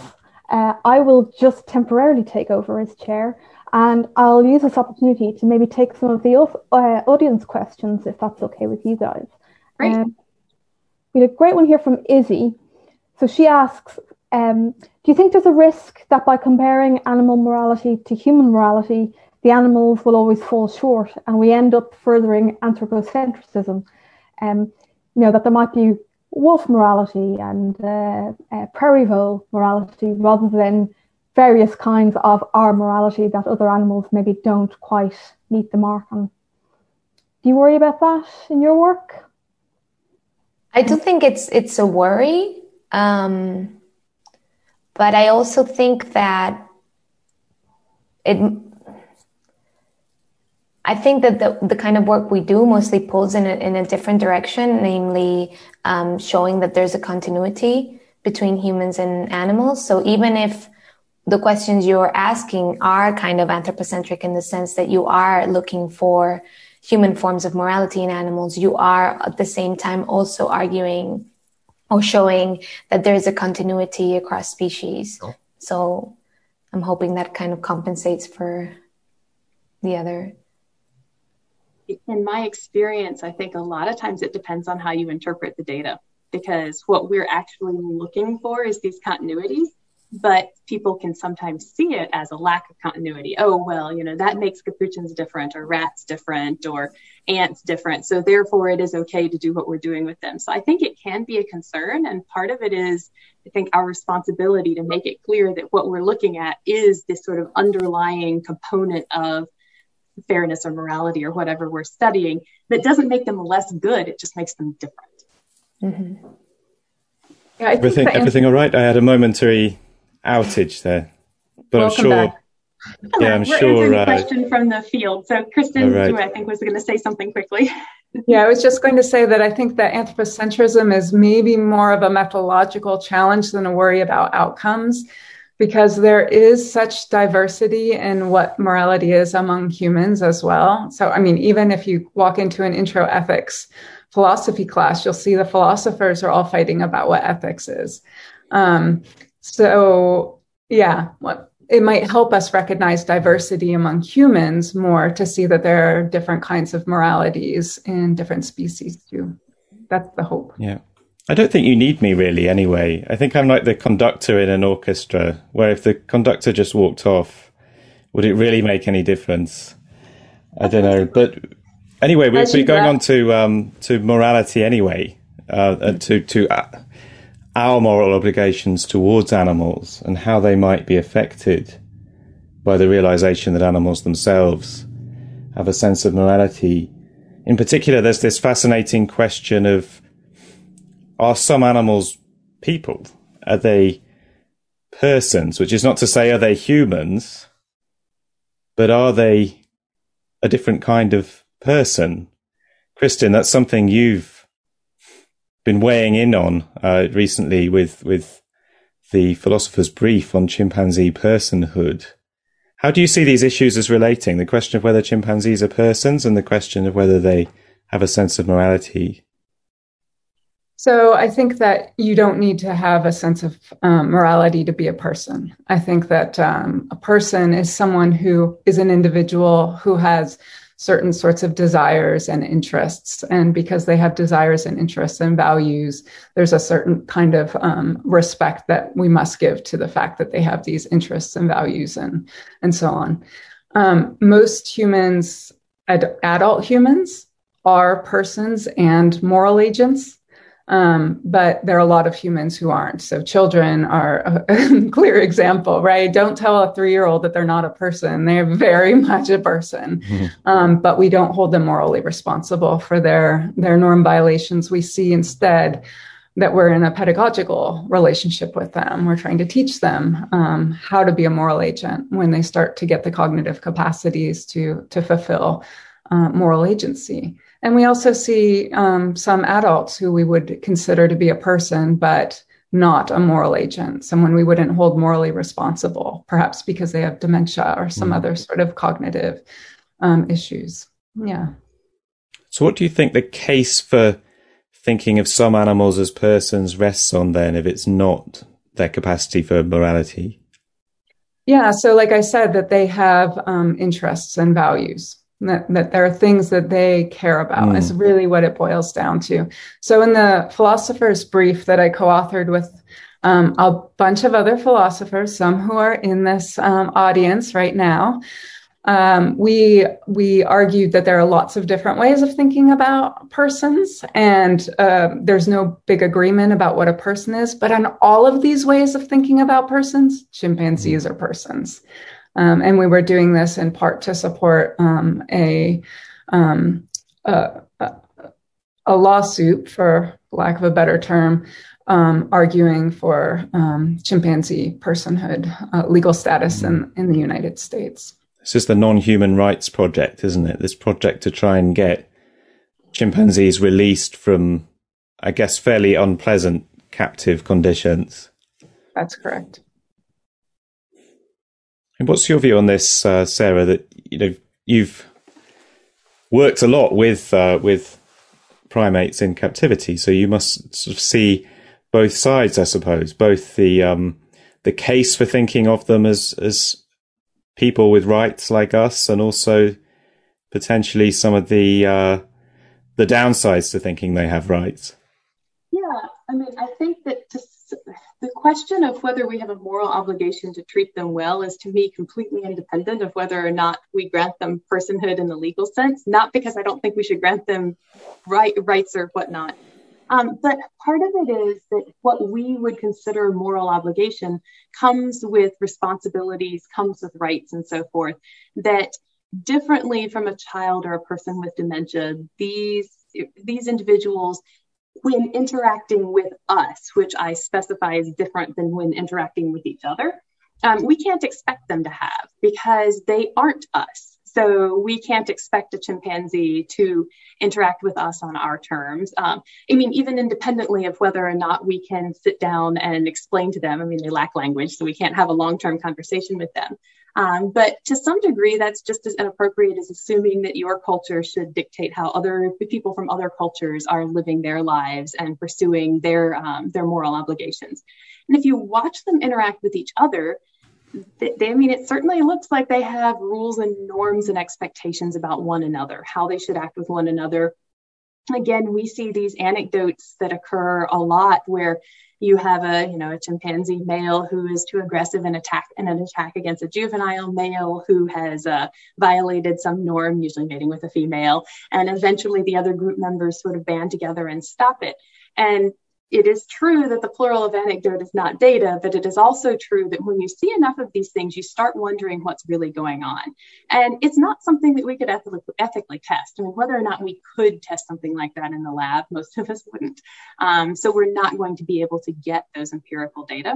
uh, i will just temporarily take over his chair and i'll use this opportunity to maybe take some of the uh, audience questions if that's okay with you guys Great. Um, we had a great one here from izzy so she asks um, do you think there's a risk that by comparing animal morality to human morality, the animals will always fall short and we end up furthering anthropocentrism? Um, you know, that there might be wolf morality and uh, uh, prairie vole morality rather than various kinds of our morality that other animals maybe don't quite meet the mark on. Do you worry about that in your work? I do think it's it's a worry. Um, but I also think that it, I think that the, the kind of work we do mostly pulls in a, in a different direction, namely um, showing that there's a continuity between humans and animals. So even if the questions you're asking are kind of anthropocentric in the sense that you are looking for human forms of morality in animals, you are at the same time also arguing or showing that there is a continuity across species. Oh. So I'm hoping that kind of compensates for the other. In my experience, I think a lot of times it depends on how you interpret the data because what we're actually looking for is these continuities but people can sometimes see it as a lack of continuity. Oh, well, you know, that makes capuchins different or rats different or ants different. So therefore it is okay to do what we're doing with them. So I think it can be a concern. And part of it is, I think, our responsibility to make it clear that what we're looking at is this sort of underlying component of fairness or morality or whatever we're studying that doesn't make them less good. It just makes them different. Mm-hmm. Yeah, everything, everything all right? I had a momentary outage there. But Welcome I'm sure. Back. Yeah, I'm We're sure. Uh, question from the field. So, Kristin, right. I think was going to say something quickly. <laughs> yeah, I was just going to say that I think that anthropocentrism is maybe more of a methodological challenge than a worry about outcomes because there is such diversity in what morality is among humans as well. So, I mean, even if you walk into an intro ethics philosophy class, you'll see the philosophers are all fighting about what ethics is. Um, so, yeah, what it might help us recognize diversity among humans more to see that there are different kinds of moralities in different species too. That's the hope. Yeah. I don't think you need me really anyway. I think I'm like the conductor in an orchestra where if the conductor just walked off, would it really make any difference? I don't know. But anyway, we're, we're going on to um, to morality anyway, uh, to to uh, our moral obligations towards animals and how they might be affected by the realization that animals themselves have a sense of morality. In particular, there's this fascinating question of are some animals people? Are they persons? Which is not to say are they humans, but are they a different kind of person. Kristin, that's something you've been weighing in on uh, recently with with the philosopher's brief on chimpanzee personhood. How do you see these issues as relating? The question of whether chimpanzees are persons and the question of whether they have a sense of morality. So I think that you don't need to have a sense of um, morality to be a person. I think that um, a person is someone who is an individual who has certain sorts of desires and interests. And because they have desires and interests and values, there's a certain kind of um, respect that we must give to the fact that they have these interests and values and, and so on. Um, most humans, ad- adult humans, are persons and moral agents. Um, but there are a lot of humans who aren't. So children are a <laughs> clear example, right? Don't tell a three-year-old that they're not a person. They're very <laughs> much a person. Mm-hmm. Um, but we don't hold them morally responsible for their their norm violations. We see instead that we're in a pedagogical relationship with them. We're trying to teach them um, how to be a moral agent when they start to get the cognitive capacities to to fulfill uh, moral agency. And we also see um, some adults who we would consider to be a person, but not a moral agent, someone we wouldn't hold morally responsible, perhaps because they have dementia or some mm. other sort of cognitive um, issues. Yeah. So, what do you think the case for thinking of some animals as persons rests on then, if it's not their capacity for morality? Yeah. So, like I said, that they have um, interests and values that, that there are things that they care about mm. is really what it boils down to. So in the philosopher's brief that I co-authored with um, a bunch of other philosophers, some who are in this um, audience right now, um, we we argued that there are lots of different ways of thinking about persons, and uh, there's no big agreement about what a person is. But on all of these ways of thinking about persons, chimpanzees are persons. Um, and we were doing this in part to support um, a, um, a, a, lawsuit, for lack of a better term, um, arguing for um, chimpanzee personhood uh, legal status in, in the United States. This is the Non Human Rights Project, isn't it? This project to try and get chimpanzees released from, I guess, fairly unpleasant captive conditions. That's correct. And what's your view on this, uh, Sarah? That you know you've worked a lot with uh, with primates in captivity, so you must sort of see both sides, I suppose, both the um, the case for thinking of them as as people with rights like us, and also potentially some of the uh, the downsides to thinking they have rights. Yeah, I mean, I the question of whether we have a moral obligation to treat them well is to me completely independent of whether or not we grant them personhood in the legal sense, not because I don't think we should grant them right, rights or whatnot. Um, but part of it is that what we would consider a moral obligation comes with responsibilities, comes with rights, and so forth. That differently from a child or a person with dementia, these these individuals when interacting with us, which I specify is different than when interacting with each other, um, we can't expect them to have because they aren't us. So we can't expect a chimpanzee to interact with us on our terms. Um, I mean, even independently of whether or not we can sit down and explain to them. I mean, they lack language, so we can't have a long-term conversation with them. Um, but to some degree, that's just as inappropriate as assuming that your culture should dictate how other people from other cultures are living their lives and pursuing their um, their moral obligations. And if you watch them interact with each other, I mean, it certainly looks like they have rules and norms and expectations about one another, how they should act with one another. Again, we see these anecdotes that occur a lot where you have a you know a chimpanzee male who is too aggressive in attack in an attack against a juvenile male who has uh, violated some norm, usually mating with a female, and eventually the other group members sort of band together and stop it. And it is true that the plural of anecdote is not data, but it is also true that when you see enough of these things, you start wondering what's really going on. And it's not something that we could ethically, test. I mean, whether or not we could test something like that in the lab, most of us wouldn't. Um, so we're not going to be able to get those empirical data.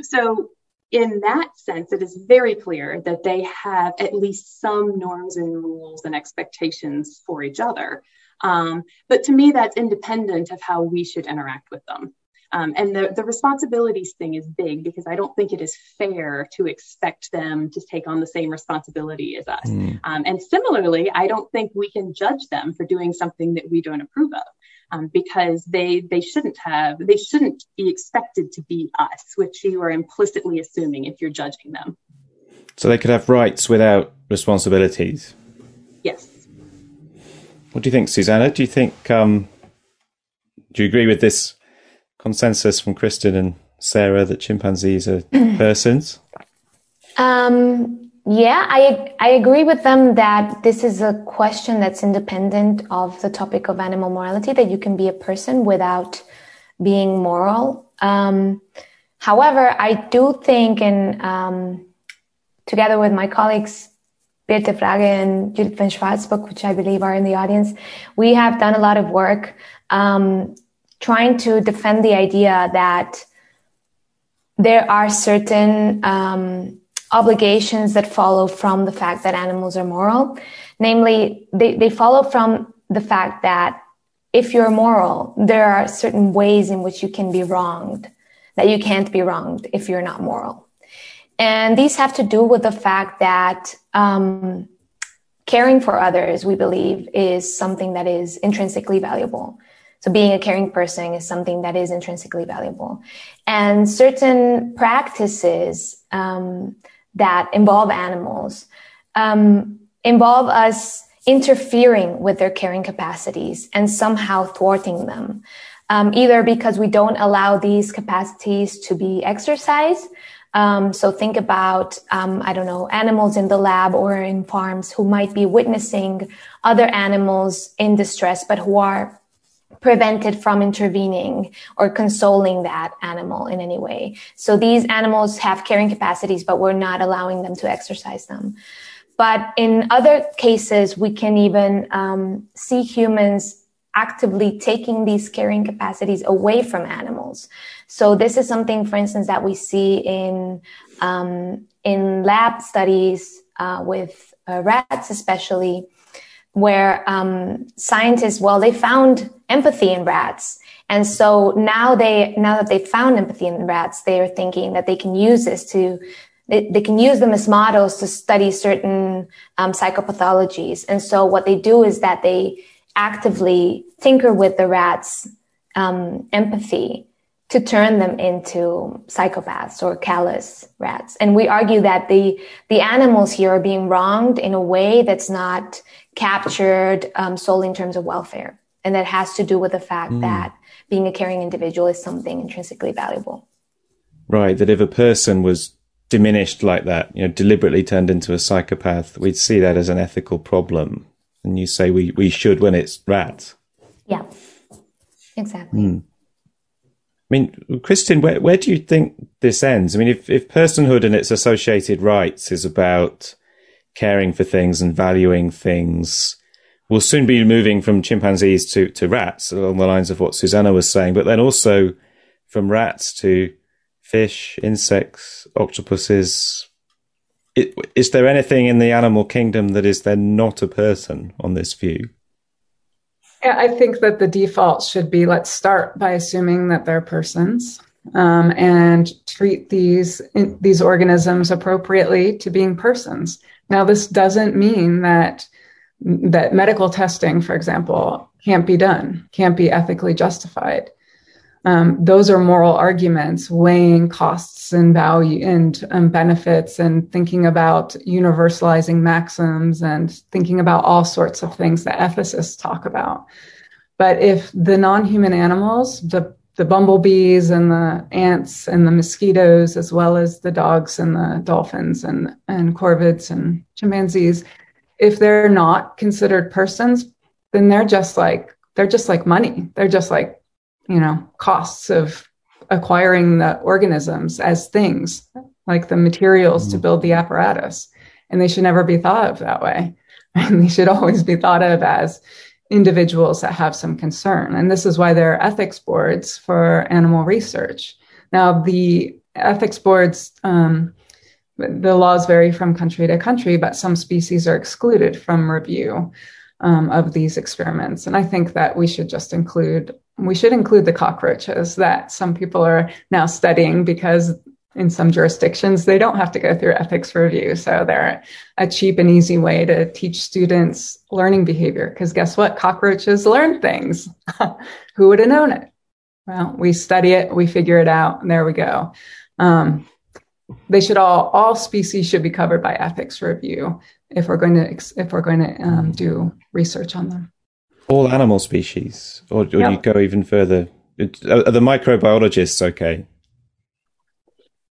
So in that sense, it is very clear that they have at least some norms and rules and expectations for each other. Um, but to me, that's independent of how we should interact with them. Um, and the, the responsibilities thing is big because I don't think it is fair to expect them to take on the same responsibility as us. Mm. Um, and similarly, I don't think we can judge them for doing something that we don't approve of. Um, because they they shouldn't have they shouldn't be expected to be us, which you are implicitly assuming if you're judging them. So they could have rights without responsibilities. Yes. What do you think, Susanna? Do you think um, do you agree with this consensus from Kristin and Sarah that chimpanzees are <clears throat> persons? Um, yeah, I I agree with them that this is a question that's independent of the topic of animal morality. That you can be a person without being moral. Um, however, I do think, and um, together with my colleagues Birte Wrage and Judith Benz-Schwarzburg, which I believe are in the audience, we have done a lot of work um, trying to defend the idea that there are certain um, obligations that follow from the fact that animals are moral. Namely, they, they follow from the fact that if you're moral, there are certain ways in which you can be wronged, that you can't be wronged if you're not moral. And these have to do with the fact that um, caring for others, we believe, is something that is intrinsically valuable. So being a caring person is something that is intrinsically valuable. And certain practices um, that involve animals um, involve us interfering with their caring capacities and somehow thwarting them. Um, either because we don't allow these capacities to be exercised. Um, so think about, um, I don't know, animals in the lab or in farms who might be witnessing other animals in distress, but who are prevented from intervening or consoling that animal in any way. So these animals have caring capacities, but we're not allowing them to exercise them. But in other cases, we can even um, see humans actively taking these caring capacities away from animals. So this is something, for instance, that we see in um, in lab studies uh, with uh, rats, especially where um, scientists, well, they found empathy in rats. And so now they, now that they found empathy in rats, they are thinking that they can use this to, they, can use them as models to study certain um, psychopathologies. And so what they do is that they actively tinker with the rats' um, empathy to turn them into psychopaths or callous rats. And we argue that the, the animals here are being wronged in a way that's not captured um, solely in terms of welfare. And that has to do with the fact mm. that being a caring individual is something intrinsically valuable. Right. That if a person was diminished like that, you know, deliberately turned into a psychopath, we'd see that as an ethical problem. And you say we, we should when it's rats. Yeah, exactly. Mm. I mean, Kristin, where, where do you think this ends? I mean, if, if personhood and its associated rights is about caring for things and valuing things. We'll soon be moving from chimpanzees to, to rats along the lines of what Susanna was saying, but then also from rats to fish, insects, octopuses. It, is there anything in the animal kingdom that is then not a person on this view? I think that the default should be let's start by assuming that they're persons um, and treat these these organisms appropriately to being persons. Now, this doesn't mean that that medical testing, for example, can't be done, can't be ethically justified. Um, those are moral arguments weighing costs and value and um, benefits and thinking about universalizing maxims and thinking about all sorts of things that ethicists talk about. But if the non-human animals, the the bumblebees and the ants and the mosquitoes, as well as the dogs and the dolphins and, and corvids and chimpanzees, if they're not considered persons, then they're just like they're just like money. They're just like, you know, costs of acquiring the organisms as things, like the materials mm-hmm. to build the apparatus. And they should never be thought of that way. <laughs> And they should always be thought of as individuals that have some concern. And this is why there are ethics boards for animal research. Now, the ethics boards, um, the laws vary from country to country, but some species are excluded from review um, of these experiments. And I think that we should just include we should include the cockroaches that some people are now studying because in some jurisdictions they don't have to go through ethics review. So they're a cheap and easy way to teach students learning behavior. Because guess what? Cockroaches learn things. <laughs> Who would have known it? Well we study it we figure it out and there we go. Um, they should all all species should be covered by ethics review if we're going to if we're going to um, do research on them all animal species or, or yep. you go even further are the microbiologists okay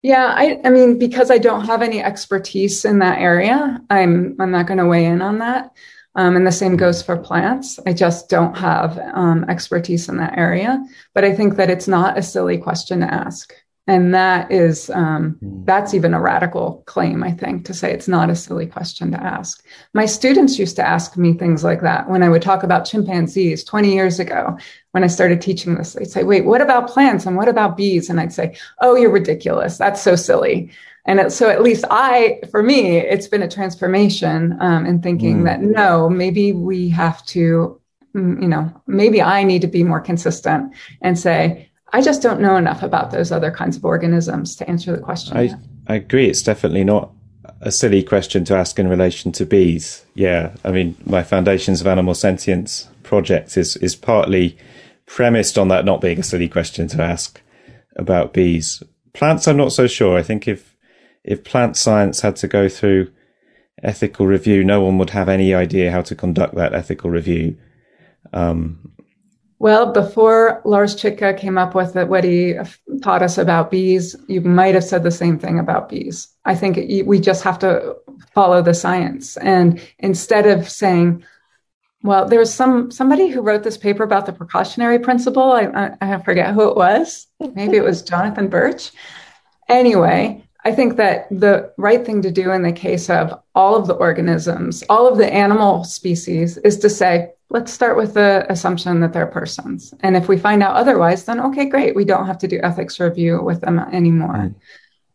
yeah, I, I mean, because I don't have any expertise in that area, I'm I'm not going to weigh in on that. Um, and the same goes for plants. I just don't have um, expertise in that area, but I think that it's not a silly question to ask and that is um, hmm. that's even a radical claim i think to say it's not a silly question to ask. My students used to ask me things like that when i would talk about chimpanzees 20 years ago when i started teaching this. They'd say wait what about plants and what about bees? And i'd say oh you're ridiculous. That's so silly. And it, so at least i for me it's been a transformation um, in thinking mm. that no maybe we have to mm, you know maybe i need to be more consistent and say I just don't know enough about those other kinds of organisms to answer the question. I, I agree. It's definitely not a silly question to ask in relation to bees. Yeah. I mean, my Foundations of Animal Sentience project is, is partly premised on that not being a silly question to ask about bees. Plants, I'm not so sure. I think if, if plant science had to go through ethical review, no one would have any idea how to conduct that ethical review. Um, well, before Lars Chittka came up with it, what he taught us about bees, you might have said the same thing about bees. I think we just have to follow the science. And instead of saying, well, there was some somebody who wrote this paper about the precautionary principle. I, I, I forget who it was. Maybe it was Jonathan Birch. Anyway, I think that the right thing to do in the case of all of the organisms, all of the animal species, is to say, let's start with the assumption that they're persons. And if we find out otherwise, then okay, great. We don't have to do ethics review with them anymore.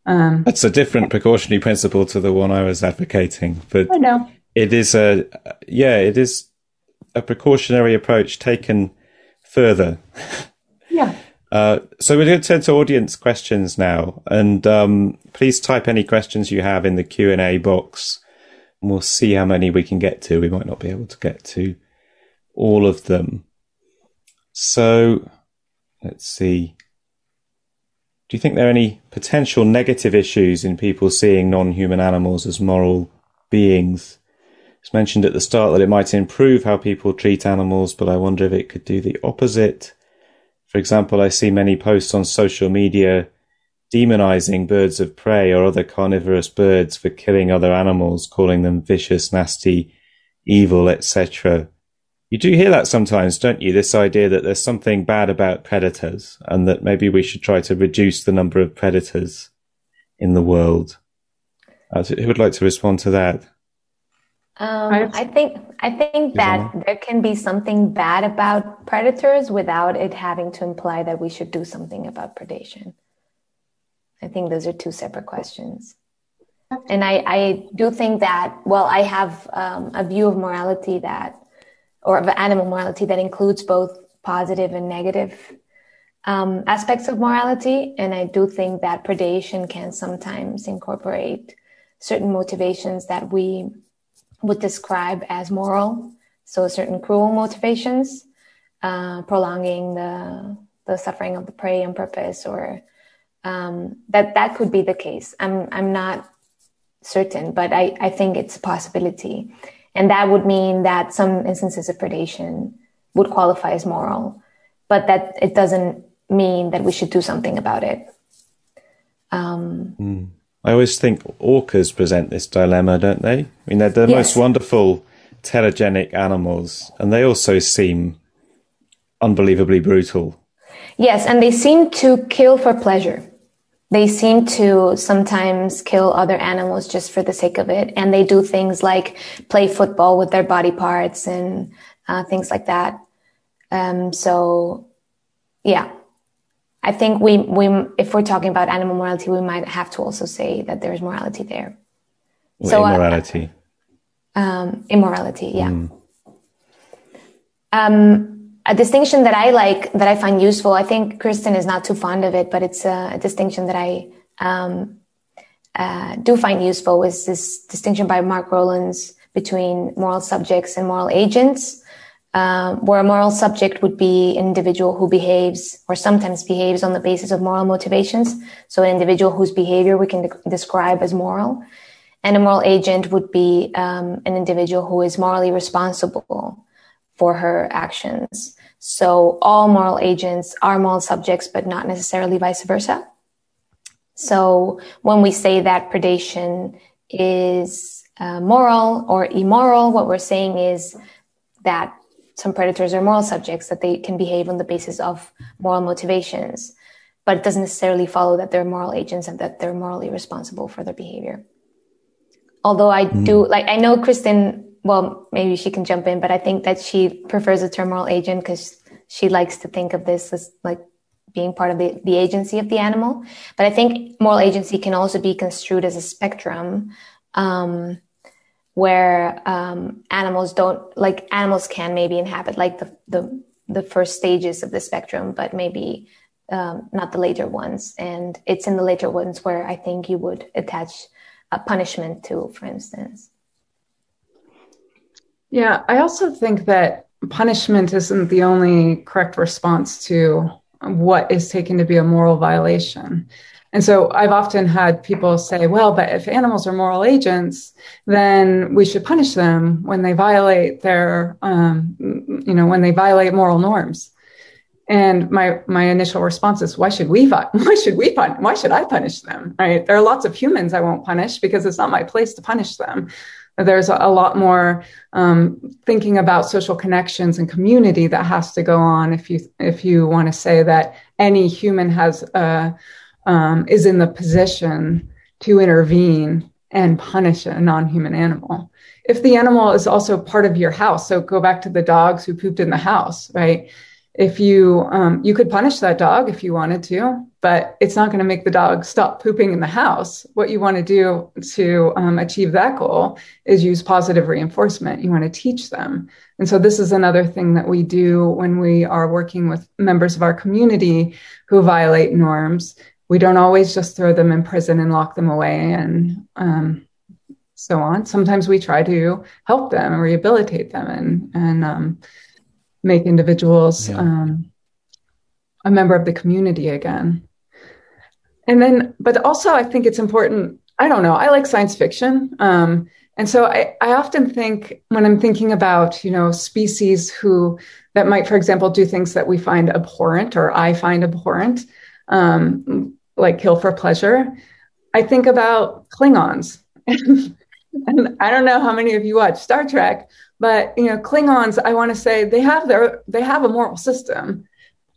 Um, That's a different precautionary principle to the one I was advocating, but I know it is a yeah, it is a precautionary approach taken further. Yeah. <laughs> Uh, so we're going to turn to audience questions now, and um, please type any questions you have in the Q and A box, and we'll see how many we can get to. We might not be able to get to all of them. So let's see. Do you think there are any potential negative issues in people seeing non-human animals as moral beings? It's mentioned at the start that it might improve how people treat animals, but I wonder if it could do the opposite. For example, I see many posts on social media demonizing birds of prey or other carnivorous birds for killing other animals, calling them vicious, nasty, evil, etc. You do hear that sometimes, don't you? This idea that there's something bad about predators and that maybe we should try to reduce the number of predators in the world. Uh, who would like to respond to that? Um, I think I think that there can be something bad about predators without it having to imply that we should do something about predation. I think those are two separate questions. And I, I do think that, well, I have um, a view of morality that or of animal morality that includes both positive and negative um, aspects of morality. And I do think that predation can sometimes incorporate certain motivations that we would describe as moral. So certain cruel motivations, uh, prolonging the the suffering of the prey on purpose, or um, that that could be the case. I'm I'm not certain, but I, I think it's a possibility. And that would mean that some instances of predation would qualify as moral, but that it doesn't mean that we should do something about it. Um, mm. I always think orcas present this dilemma, don't they? I mean, they're the yes. most wonderful telegenic animals, and they also seem unbelievably brutal. Yes, and they seem to kill for pleasure they seem to sometimes kill other animals just for the sake of it. And they do things like play football with their body parts and uh, things like that. Um, so, yeah, I think we, we, if we're talking about animal morality, we might have to also say that there's morality there. Or so, immorality. Uh, um, immorality, yeah. Mm. Um, a distinction that I like, that I find useful, I think Kristin is not too fond of it, but it's a, a distinction that I um, uh, do find useful is this distinction by Mark Rowlands between moral subjects and moral agents. Um, where a moral subject would be an individual who behaves or sometimes behaves on the basis of moral motivations. So an individual whose behavior we can de- describe as moral. And a moral agent would be um, an individual who is morally responsible for her actions. So all moral agents are moral subjects, but not necessarily vice versa. So when we say that predation is uh, moral or immoral, what we're saying is that some predators are moral subjects, that they can behave on the basis of moral motivations. But it doesn't necessarily follow that they're moral agents and that they're morally responsible for their behavior. Although I mm. do, like, I know Kristin, well, maybe she can jump in, but I think that she prefers the terminal agent because she likes to think of this as like being part of the, the agency of the animal. But I think moral agency can also be construed as a spectrum. Um, where um, animals don't like animals can maybe inhabit like the the the first stages of the spectrum, but maybe um, not the later ones. And it's in the later ones where I think you would attach a punishment to, for instance. Yeah, I also think that punishment isn't the only correct response to what is taken to be a moral violation. And so I've often had people say, well, but if animals are moral agents, then we should punish them when they violate their, um, you know, when they violate moral norms. And my my initial response is, why should we <laughs> why should we pun- why should I punish them? Right? There are lots of humans I won't punish because it's not my place to punish them. There's a, lot more um, thinking about social connections and community that has to go on if you if you want to say that any human has a um, is in the position to intervene and punish a non-human animal. If the animal is also part of your house, so go back to the dogs who pooped in the house, right? If you um, you could punish that dog if you wanted to, but it's not going to make the dog stop pooping in the house. What you want to do to um, achieve that goal is use positive reinforcement. You want to teach them, and so this is another thing that we do when we are working with members of our community who violate norms we don't always just throw them in prison and lock them away and um, so on. Sometimes we try to help them and rehabilitate them and and um, make individuals yeah. um, a member of the community again. And then, but also, I think it's important. I don't know. I like science fiction. Um, and so I, I often think when I'm thinking about, you know, species who that might, for example, do things that we find abhorrent or I find abhorrent, um, like kill for pleasure, I think about Klingons. <laughs> and I don't know how many of you watch Star Trek, but you know, Klingons, I want to say they have their they have a moral system.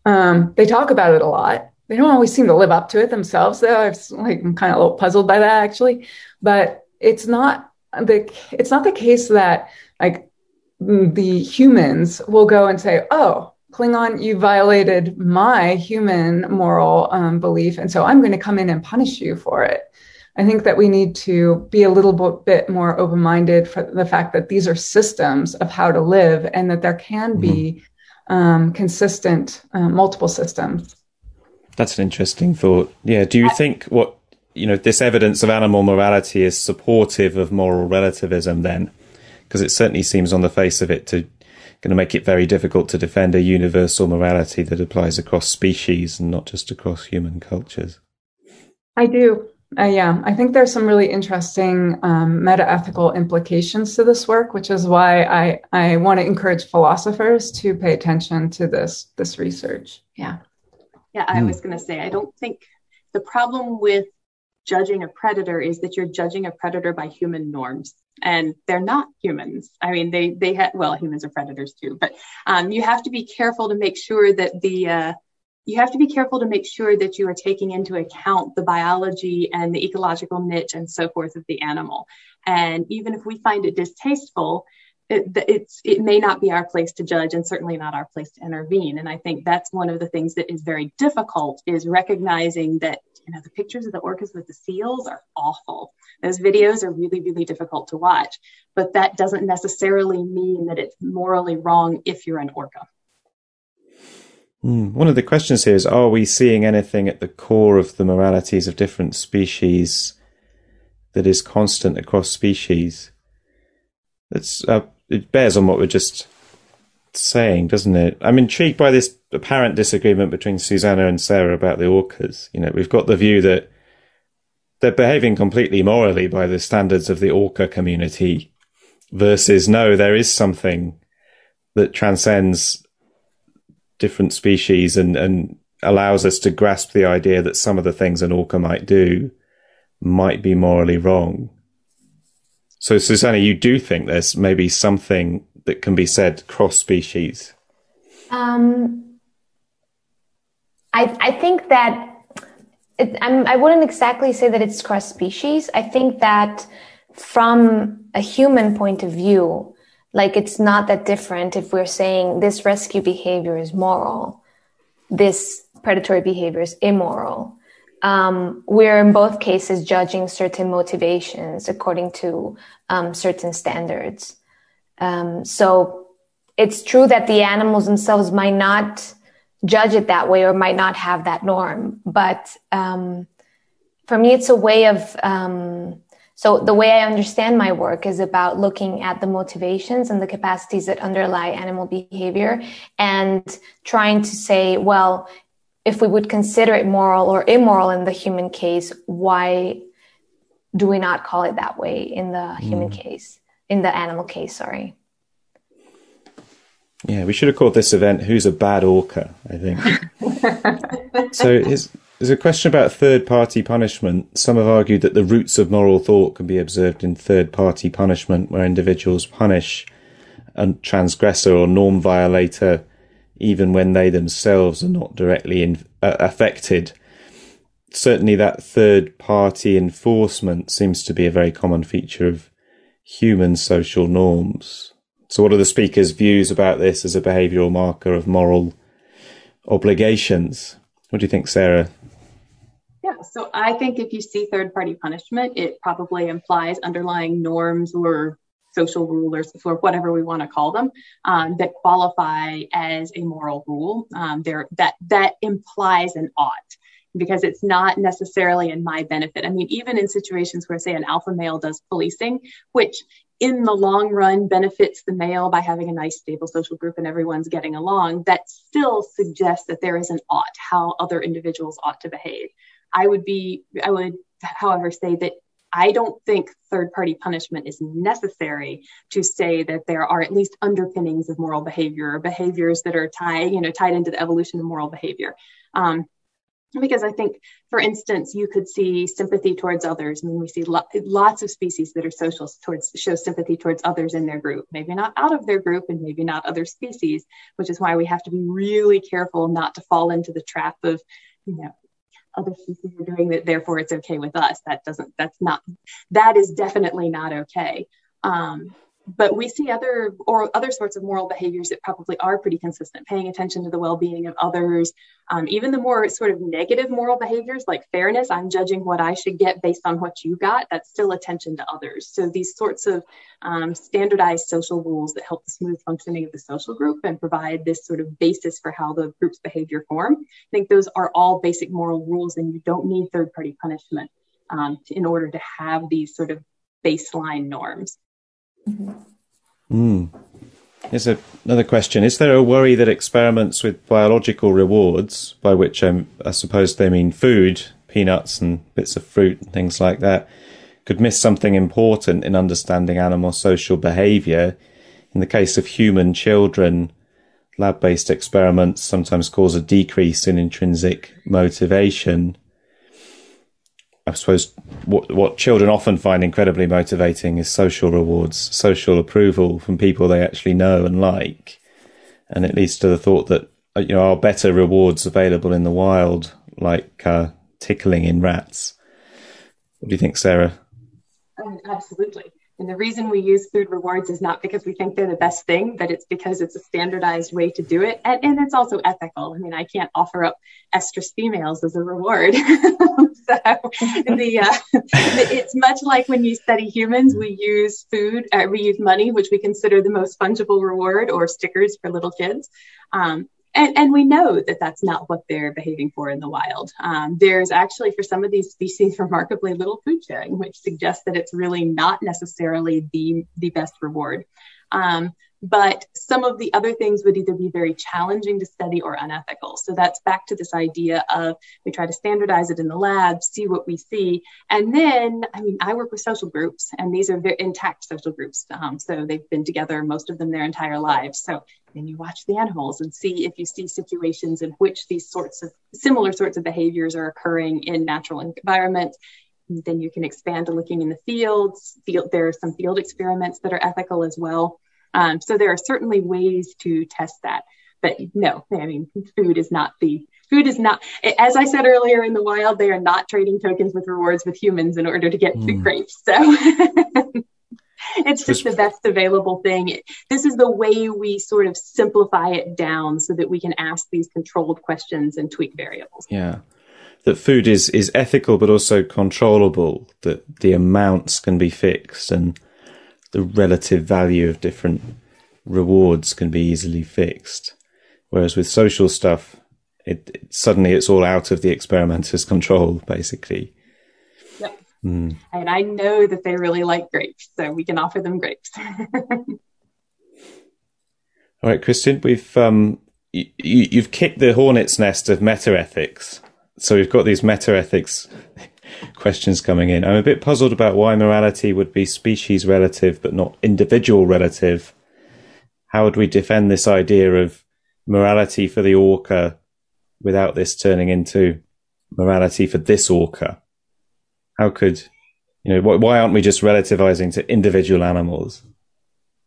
Um, they talk about it a lot. They don't always seem to live up to it themselves, though. I like, I'm kind of a little puzzled by that actually. But it's not the it's not the case that like the humans will go and say, "Oh, Klingon, you violated my human moral um, belief, and so I'm going to come in and punish you for it. I think that we need to be a little bit more open minded for the fact that these are systems of how to live and that there can mm-hmm. be um, consistent uh, multiple systems. That's an interesting thought. Yeah. Do you think what, you know, this evidence of animal morality is supportive of moral relativism then? Because it certainly seems on the face of it to going to make it very difficult to defend a universal morality that applies across species and not just across human cultures. I do. Uh, yeah, I think there's some really interesting um, meta-ethical implications to this work, which is why I, I want to encourage philosophers to pay attention to this this research. Yeah. Yeah, I mm. was going to say I don't think the problem with judging a predator is that you're judging a predator by human norms and they're not humans. I mean, they they have well, humans are predators too, but um, you have to be careful to make sure that the uh, you have to be careful to make sure that you are taking into account the biology and the ecological niche and so forth of the animal. And even if we find it distasteful, it, it's it may not be our place to judge and certainly not our place to intervene. And i think that's one of the things that is very difficult is recognizing that you know the pictures of the orcas with the seals are awful. Those videos are really really difficult to watch. But that doesn't necessarily mean that it's morally wrong if you're an orca mm. one of the questions here is are we seeing anything at the core of the moralities of different species that is constant across species that's uh, it bears on what we're just saying, doesn't it? I'm intrigued by this apparent disagreement between Susanna and Sarah about the orcas. You know, we've got the view that they're behaving completely morally by the standards of the orca community versus no, there is something that transcends different species and, and allows us to grasp the idea that some of the things an orca might do might be morally wrong. So, Susanna, you do think there's maybe something that can be said cross species? Um, I, I think that it, I wouldn't exactly say that it's cross species. I think that from a human point of view, like it's not that different if we're saying this rescue behavior is moral, this predatory behavior is immoral um, we're in both cases judging certain motivations according to um, certain standards. Um, so it's true that the animals themselves might not judge it that way or might not have that norm. But um, for me, it's a way of, um, so the way I understand my work is about looking at the motivations and the capacities that underlie animal behavior and trying to say, well, if we would consider it moral or immoral in the human case, why do we not call it that way in the human mm. case, in the animal case? Sorry. Yeah, we should have called this event "Who's a Bad Orca?" I think. <laughs> so, there's a question about third-party punishment. Some have argued that the roots of moral thought can be observed in third-party punishment, where individuals punish a transgressor or norm violator even when they themselves are not directly in, uh, affected. Certainly, that third party enforcement seems to be a very common feature of human social norms. So, what are the speaker's views about this as a behavioural marker of moral obligations? What do you think, Sarah? Yeah, so I think if you see third party punishment, it probably implies underlying norms or social rulers, or whatever we want to call them, um, that qualify as a moral rule. Um, there, that that implies an ought because it's not necessarily in my benefit. I mean, even in situations where, say, an alpha male does policing, which in the long run benefits the male by having a nice, stable social group and everyone's getting along, that still suggests that there is an ought, how other individuals ought to behave. I would be, I would, however, say that I don't think third party punishment is necessary to say that there are at least underpinnings of moral behavior or behaviors that are tied, you know, tied into the evolution of moral behavior. Um, because I think, for instance, you could see sympathy towards others. I mean, we see lo- lots of species that are social towards show sympathy towards others in their group, maybe not out of their group and maybe not other species, which is why we have to be really careful not to fall into the trap of, you know, other species are doing it, therefore it's okay with us. That doesn't, that's not, that is definitely not okay. Um, but we see other or other sorts of moral behaviors that probably are pretty consistent paying attention to the well-being of others. Um, even the more sort of negative moral behaviors like fairness i'm judging what i should get based on what you got that's still attention to others. So these sorts of um, standardized social rules that help the smooth functioning of the social group and provide this sort of basis for how the group's behavior form i think those are all basic moral rules and you don't need third party punishment um, in order to have these sort of baseline norms Mm. Here's a, another question. Is there a worry that experiments with biological rewards, by which um, I suppose they mean food, peanuts and bits of fruit and things like that, could miss something important in understanding animal social behavior? In the case of human children, lab based experiments sometimes cause a decrease in intrinsic motivation. I suppose what what children often find incredibly motivating is social rewards, social approval from people they actually know and like, and it leads to the thought that uh, you know are better rewards available in the wild, like uh, tickling in rats. What do you think, Sarah? Um, absolutely. And the reason we use food rewards is not because we think they're the best thing, but it's because it's a standardized way to do it. And, and it's also ethical. I mean, I can't offer up estrus females as a reward. <laughs> so the, uh, it's much like when you study humans, we use food, uh, we use money, which we consider the most fungible reward or stickers for little kids. Um, and, and, we know that that's not what they're behaving for in the wild. Um, there's actually, for some of these species, <laughs> remarkably little food sharing, which suggests that it's really not necessarily the, the best reward. Um, but some of the other things would either be very challenging to study or unethical. So that's back to this idea of we try to standardize it in the lab, see what we see. And then, I mean, I work with social groups and these are intact social groups. Um, so they've been together, most of them their entire lives. So then you watch the animals and see if you see situations in which these sorts of similar sorts of behaviors are occurring in natural environments then you can expand to looking in the fields. Field, there are some field experiments that are ethical as well. Um, so there are certainly ways to test that. But no, I mean, food is not the food is not as i said earlier in the wild they are not trading tokens with rewards with humans in order to get mm. food grapes so <laughs> it's just the best available thing this is the way we sort of simplify it down so that we can ask these controlled questions and tweak variables yeah that food is is ethical but also controllable that the amounts can be fixed and the relative value of different rewards can be easily fixed. Whereas with social stuff, it, it suddenly it's all out of the experimenter's <laughs> control, basically. Yep. Mm. And I know that they really like grapes, so we can offer them grapes. <laughs> all right, Kristin, we've um, you, you've kicked the hornet's nest of meta ethics. So we've got these meta ethics questions coming in. I'm a bit puzzled about why morality would be species relative but not individual relative. How would we defend this idea of morality for the orca without this turning into morality for this orca? How could, you know, why aren't we just relativizing to individual animals?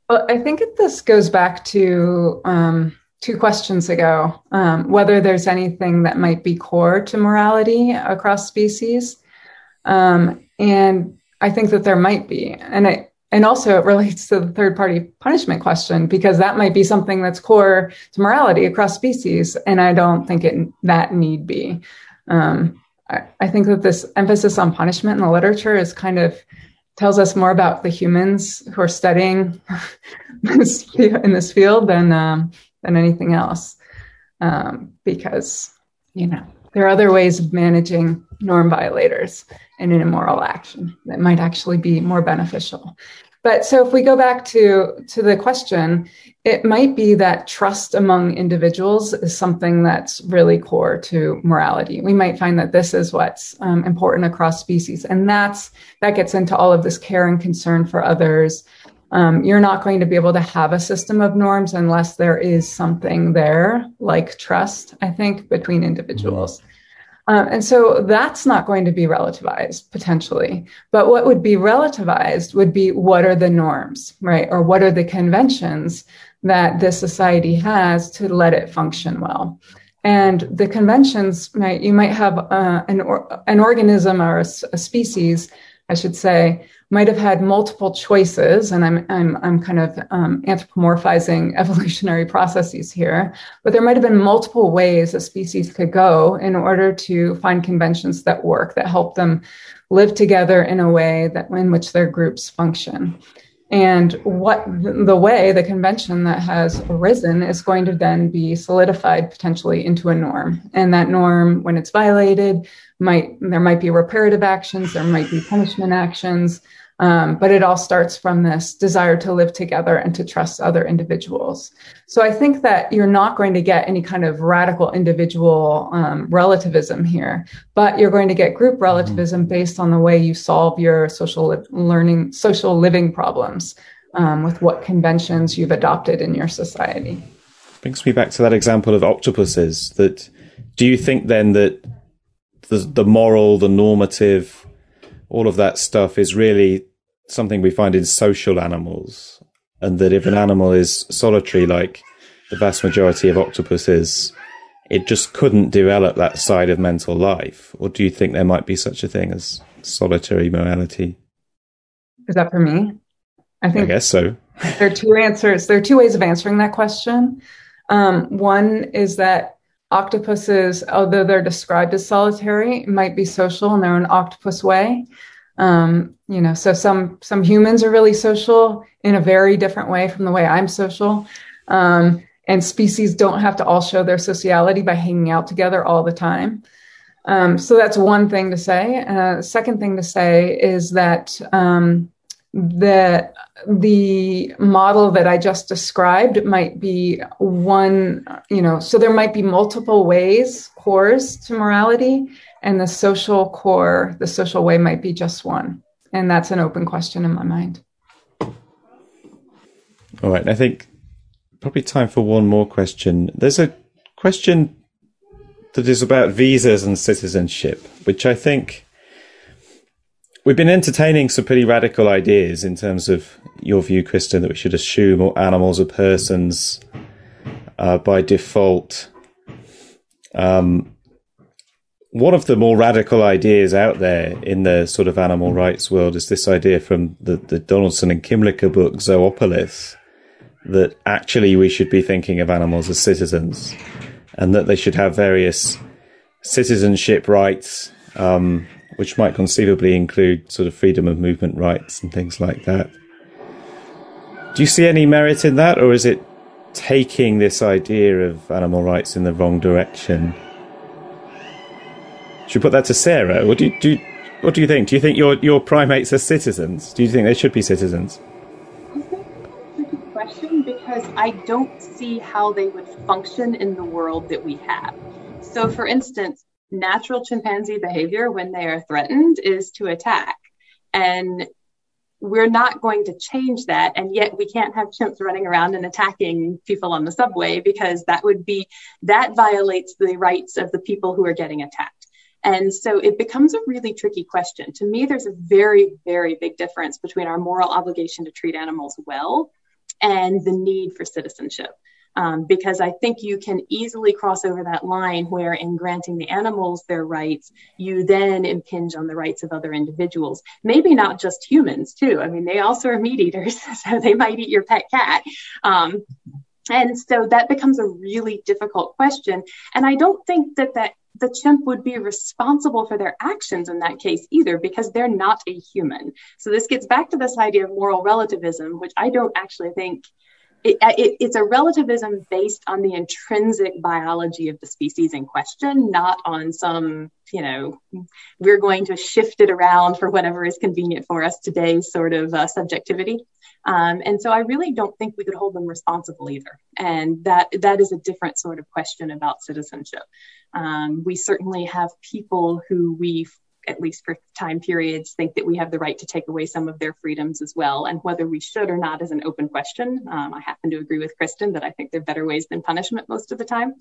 Well, I think this goes back to um, two questions ago um, whether there's anything that might be core to morality across species. Um, and I think that there might be. And it, and also it relates to the third party punishment question because that might be something that's core to morality across species. And I don't think it that need be. Um, I, I think that this emphasis on punishment in the literature is kind of tells us more about the humans who are studying <laughs> this, in this field than um, than anything else, um, because you know there are other ways of managing norm violators and an immoral action that might actually be more beneficial. But so if we go back to, to the question, it might be that trust among individuals is something that's really core to morality. We might find that this is what's um, important across species. And that's, that gets into all of this care and concern for others. Um, you're not going to be able to have a system of norms unless there is something there like trust, I think, between individuals. Um, and so that's not going to be relativized potentially. But what would be relativized would be what are the norms, right? Or what are the conventions that this society has to let it function well? And the conventions, right? You might have uh, an, or, an organism or a, a species, I should say, might have had multiple choices, and I'm I'm I'm kind of um, anthropomorphizing <laughs> evolutionary processes here, but there might have been multiple ways a species could go in order to find conventions that work that help them live together in a way that in which their groups function. And what the way, the convention that has arisen is going to then be solidified potentially into a norm. And that norm, when it's violated, might, there might be reparative actions, there might be punishment actions, um, but it all starts from this desire to live together and to trust other individuals. So I think that you're not going to get any kind of radical individual um, relativism here, but you're going to get group mm-hmm. relativism based on the way you solve your social li- learning, social living problems um, with what conventions you've adopted in your society. Brings me back to that example of octopuses. That do you think then that the, the moral, the normative, all of that stuff is really something we find in social animals, and that if an animal is solitary, like the vast majority of octopuses, it just couldn't develop that side of mental life? Or do you think there might be such a thing as solitary morality? Is that for me? I think I guess so. there are two answers. There are two ways of answering that question. Um, one is that octopuses, although they're described as solitary, might be social in their own octopus way. Um, you know, so some some humans are really social in a very different way from the way I'm social. Um, and species don't have to all show their sociality by hanging out together all the time. Um, so that's one thing to say. Uh, second thing to say is that um, the the model that I just described might be one, you know, so there might be multiple ways, cores to morality, and the social core, the social way might be just one. And that's an open question in my mind. All right. I think probably time for one more question. There's a question that is about visas and citizenship, which I think we've been entertaining some pretty radical ideas in terms of your view, Kristin, that we should assume all animals are persons uh, by default. Um, one of the more radical ideas out there in the sort of animal rights world is this idea from the, the Donaldson and Kymlicka book, Zoopolis, that actually we should be thinking of animals as citizens and that they should have various citizenship rights, um, which might conceivably include sort of freedom of movement rights and things like that. Do you see any merit in that, or is it taking this idea of animal rights in the wrong direction? Should we put that to Sarah? What do you, do you, what do you think? Do you think your your primates are citizens? Do you think they should be citizens? Question because I don't see how they would function in the world that we have. So, for instance, natural chimpanzee behavior when they are threatened is to attack. And we're not going to change that. And yet we can't have chimps running around and attacking people on the subway because that would be, that violates the rights of the people who are getting attacked. And so it becomes a really tricky question. To me, there's a very, very big difference between our moral obligation to treat animals well and the need for citizenship. Um, because I think you can easily cross over that line where, in granting the animals their rights, you then impinge on the rights of other individuals. Maybe not just humans, too. I mean, they also are meat eaters, <laughs> so they might eat your pet cat. Um, and so that becomes a really difficult question. And I don't think that the chimp would be responsible for their actions in that case either because they're not a human. So this gets back to this idea of moral relativism, which I don't actually think it's a relativism based on the intrinsic biology of the species in question, not on some, you know, we're going to shift it around for whatever is convenient for us today sort of uh, subjectivity. Um, and so I really don't think we could hold them responsible either. And that that is a different sort of question about citizenship. Um, we certainly have people who we at least for time periods, think that we have the right to take away some of their freedoms as well. And whether we should or not is an open question. Um, I happen to agree with Kristin that I think there are better ways than punishment most of the time.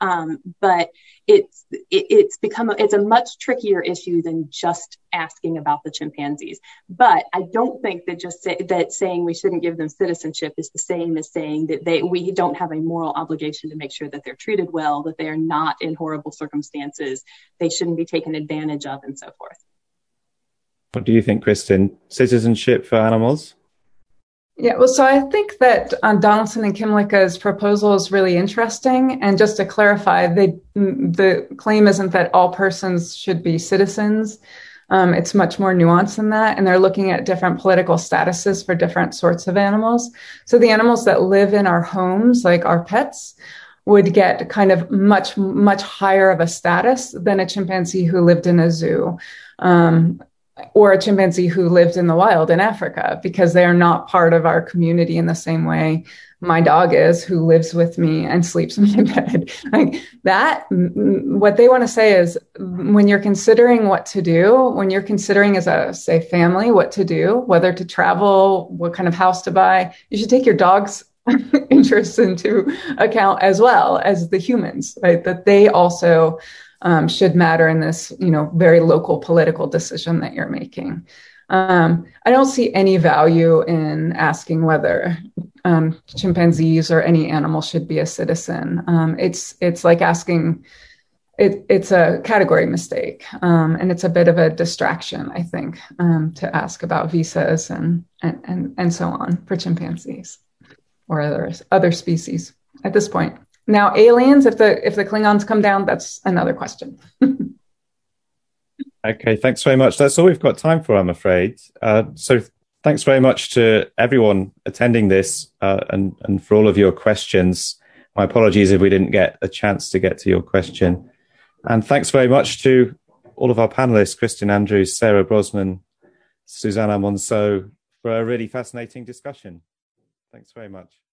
Um, but it's it, it's become it's a much trickier issue than just asking about the chimpanzees. But I don't think that just say, that saying we shouldn't give them citizenship is the same as saying that they we don't have a moral obligation to make sure that they're treated well, that they are not in horrible circumstances, they shouldn't be taken advantage of, and so forth. What do you think, Kristin? Citizenship for animals? Yeah, well, so I think that um, Donaldson and Kymlicka's proposal is really interesting. And just to clarify, they, the claim isn't that all persons should be citizens. Um, it's much more nuanced than that. And they're looking at different political statuses for different sorts of animals. So the animals that live in our homes, like our pets, would get kind of much, much higher of a status than a chimpanzee who lived in a zoo. Um, or a chimpanzee who lived in the wild in Africa because they are not part of our community in the same way my dog is who lives with me and sleeps <laughs> in my bed. like that, what they want to say is when you're considering what to do, when you're considering as a, say, family, what to do, whether to travel, what kind of house to buy, you should take your dog's <laughs> interests into account as well as the humans, right? That they also um, should matter in this, you know, very local political decision that you're making. Um, I don't see any value in asking whether um, chimpanzees or any animal should be a citizen. Um, it's it's like asking it, it's a category mistake, um, and it's a bit of a distraction, I think, um, to ask about visas and, and and and so on for chimpanzees or other other species at this point. Now, aliens, if the if the Klingons come down, that's another question. <laughs> okay, thanks very much. That's all we've got time for, I'm afraid. Uh, so, thanks very much to everyone attending this uh, and and for all of your questions. My apologies if we didn't get a chance to get to your question. And thanks very much to all of our panelists, Kristin Andrews, Sarah Brosnan, Susana Monsó, for a really fascinating discussion. Thanks very much.